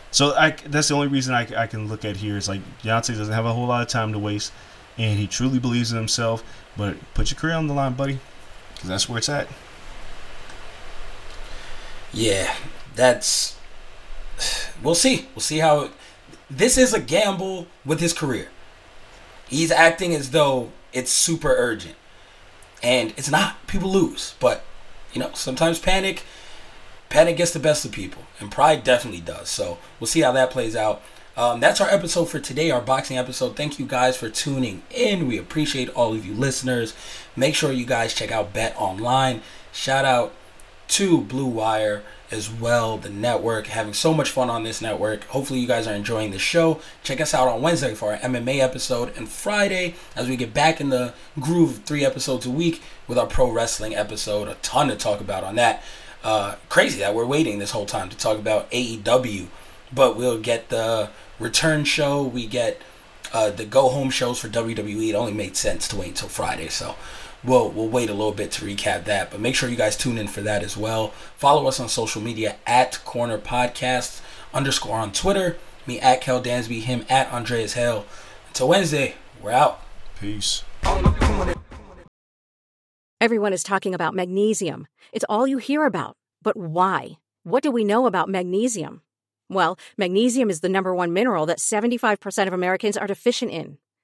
So I, that's the only reason I, I can look at here is like Deontay doesn't have a whole lot of time to waste, and he truly believes in himself. But put your career on the line, buddy, because that's where it's at. Yeah, that's. We'll see. We'll see how. It, this is a gamble with his career. He's acting as though it's super urgent, and it's not. People lose, but you know sometimes panic, panic gets the best of people, and pride definitely does. So we'll see how that plays out. Um, that's our episode for today, our boxing episode. Thank you guys for tuning in. We appreciate all of you listeners. Make sure you guys check out Bet Online. Shout out to Blue Wire as well, the network. Having so much fun on this network. Hopefully, you guys are enjoying the show. Check us out on Wednesday for our MMA episode, and Friday as we get back in the groove three episodes a week with our pro wrestling episode. A ton to talk about on that. Uh, crazy that we're waiting this whole time to talk about AEW, but we'll get the return show. We get uh, the go home shows for WWE. It only made sense to wait until Friday, so we'll we'll wait a little bit to recap that. But make sure you guys tune in for that as well. Follow us on social media at Corner Podcast underscore on Twitter. Me at Kel Dansby, him at Andreas Hale. Until Wednesday, we're out. Peace. Everyone is talking about magnesium. It's all you hear about. But why? What do we know about magnesium? Well, magnesium is the number one mineral that 75% of Americans are deficient in.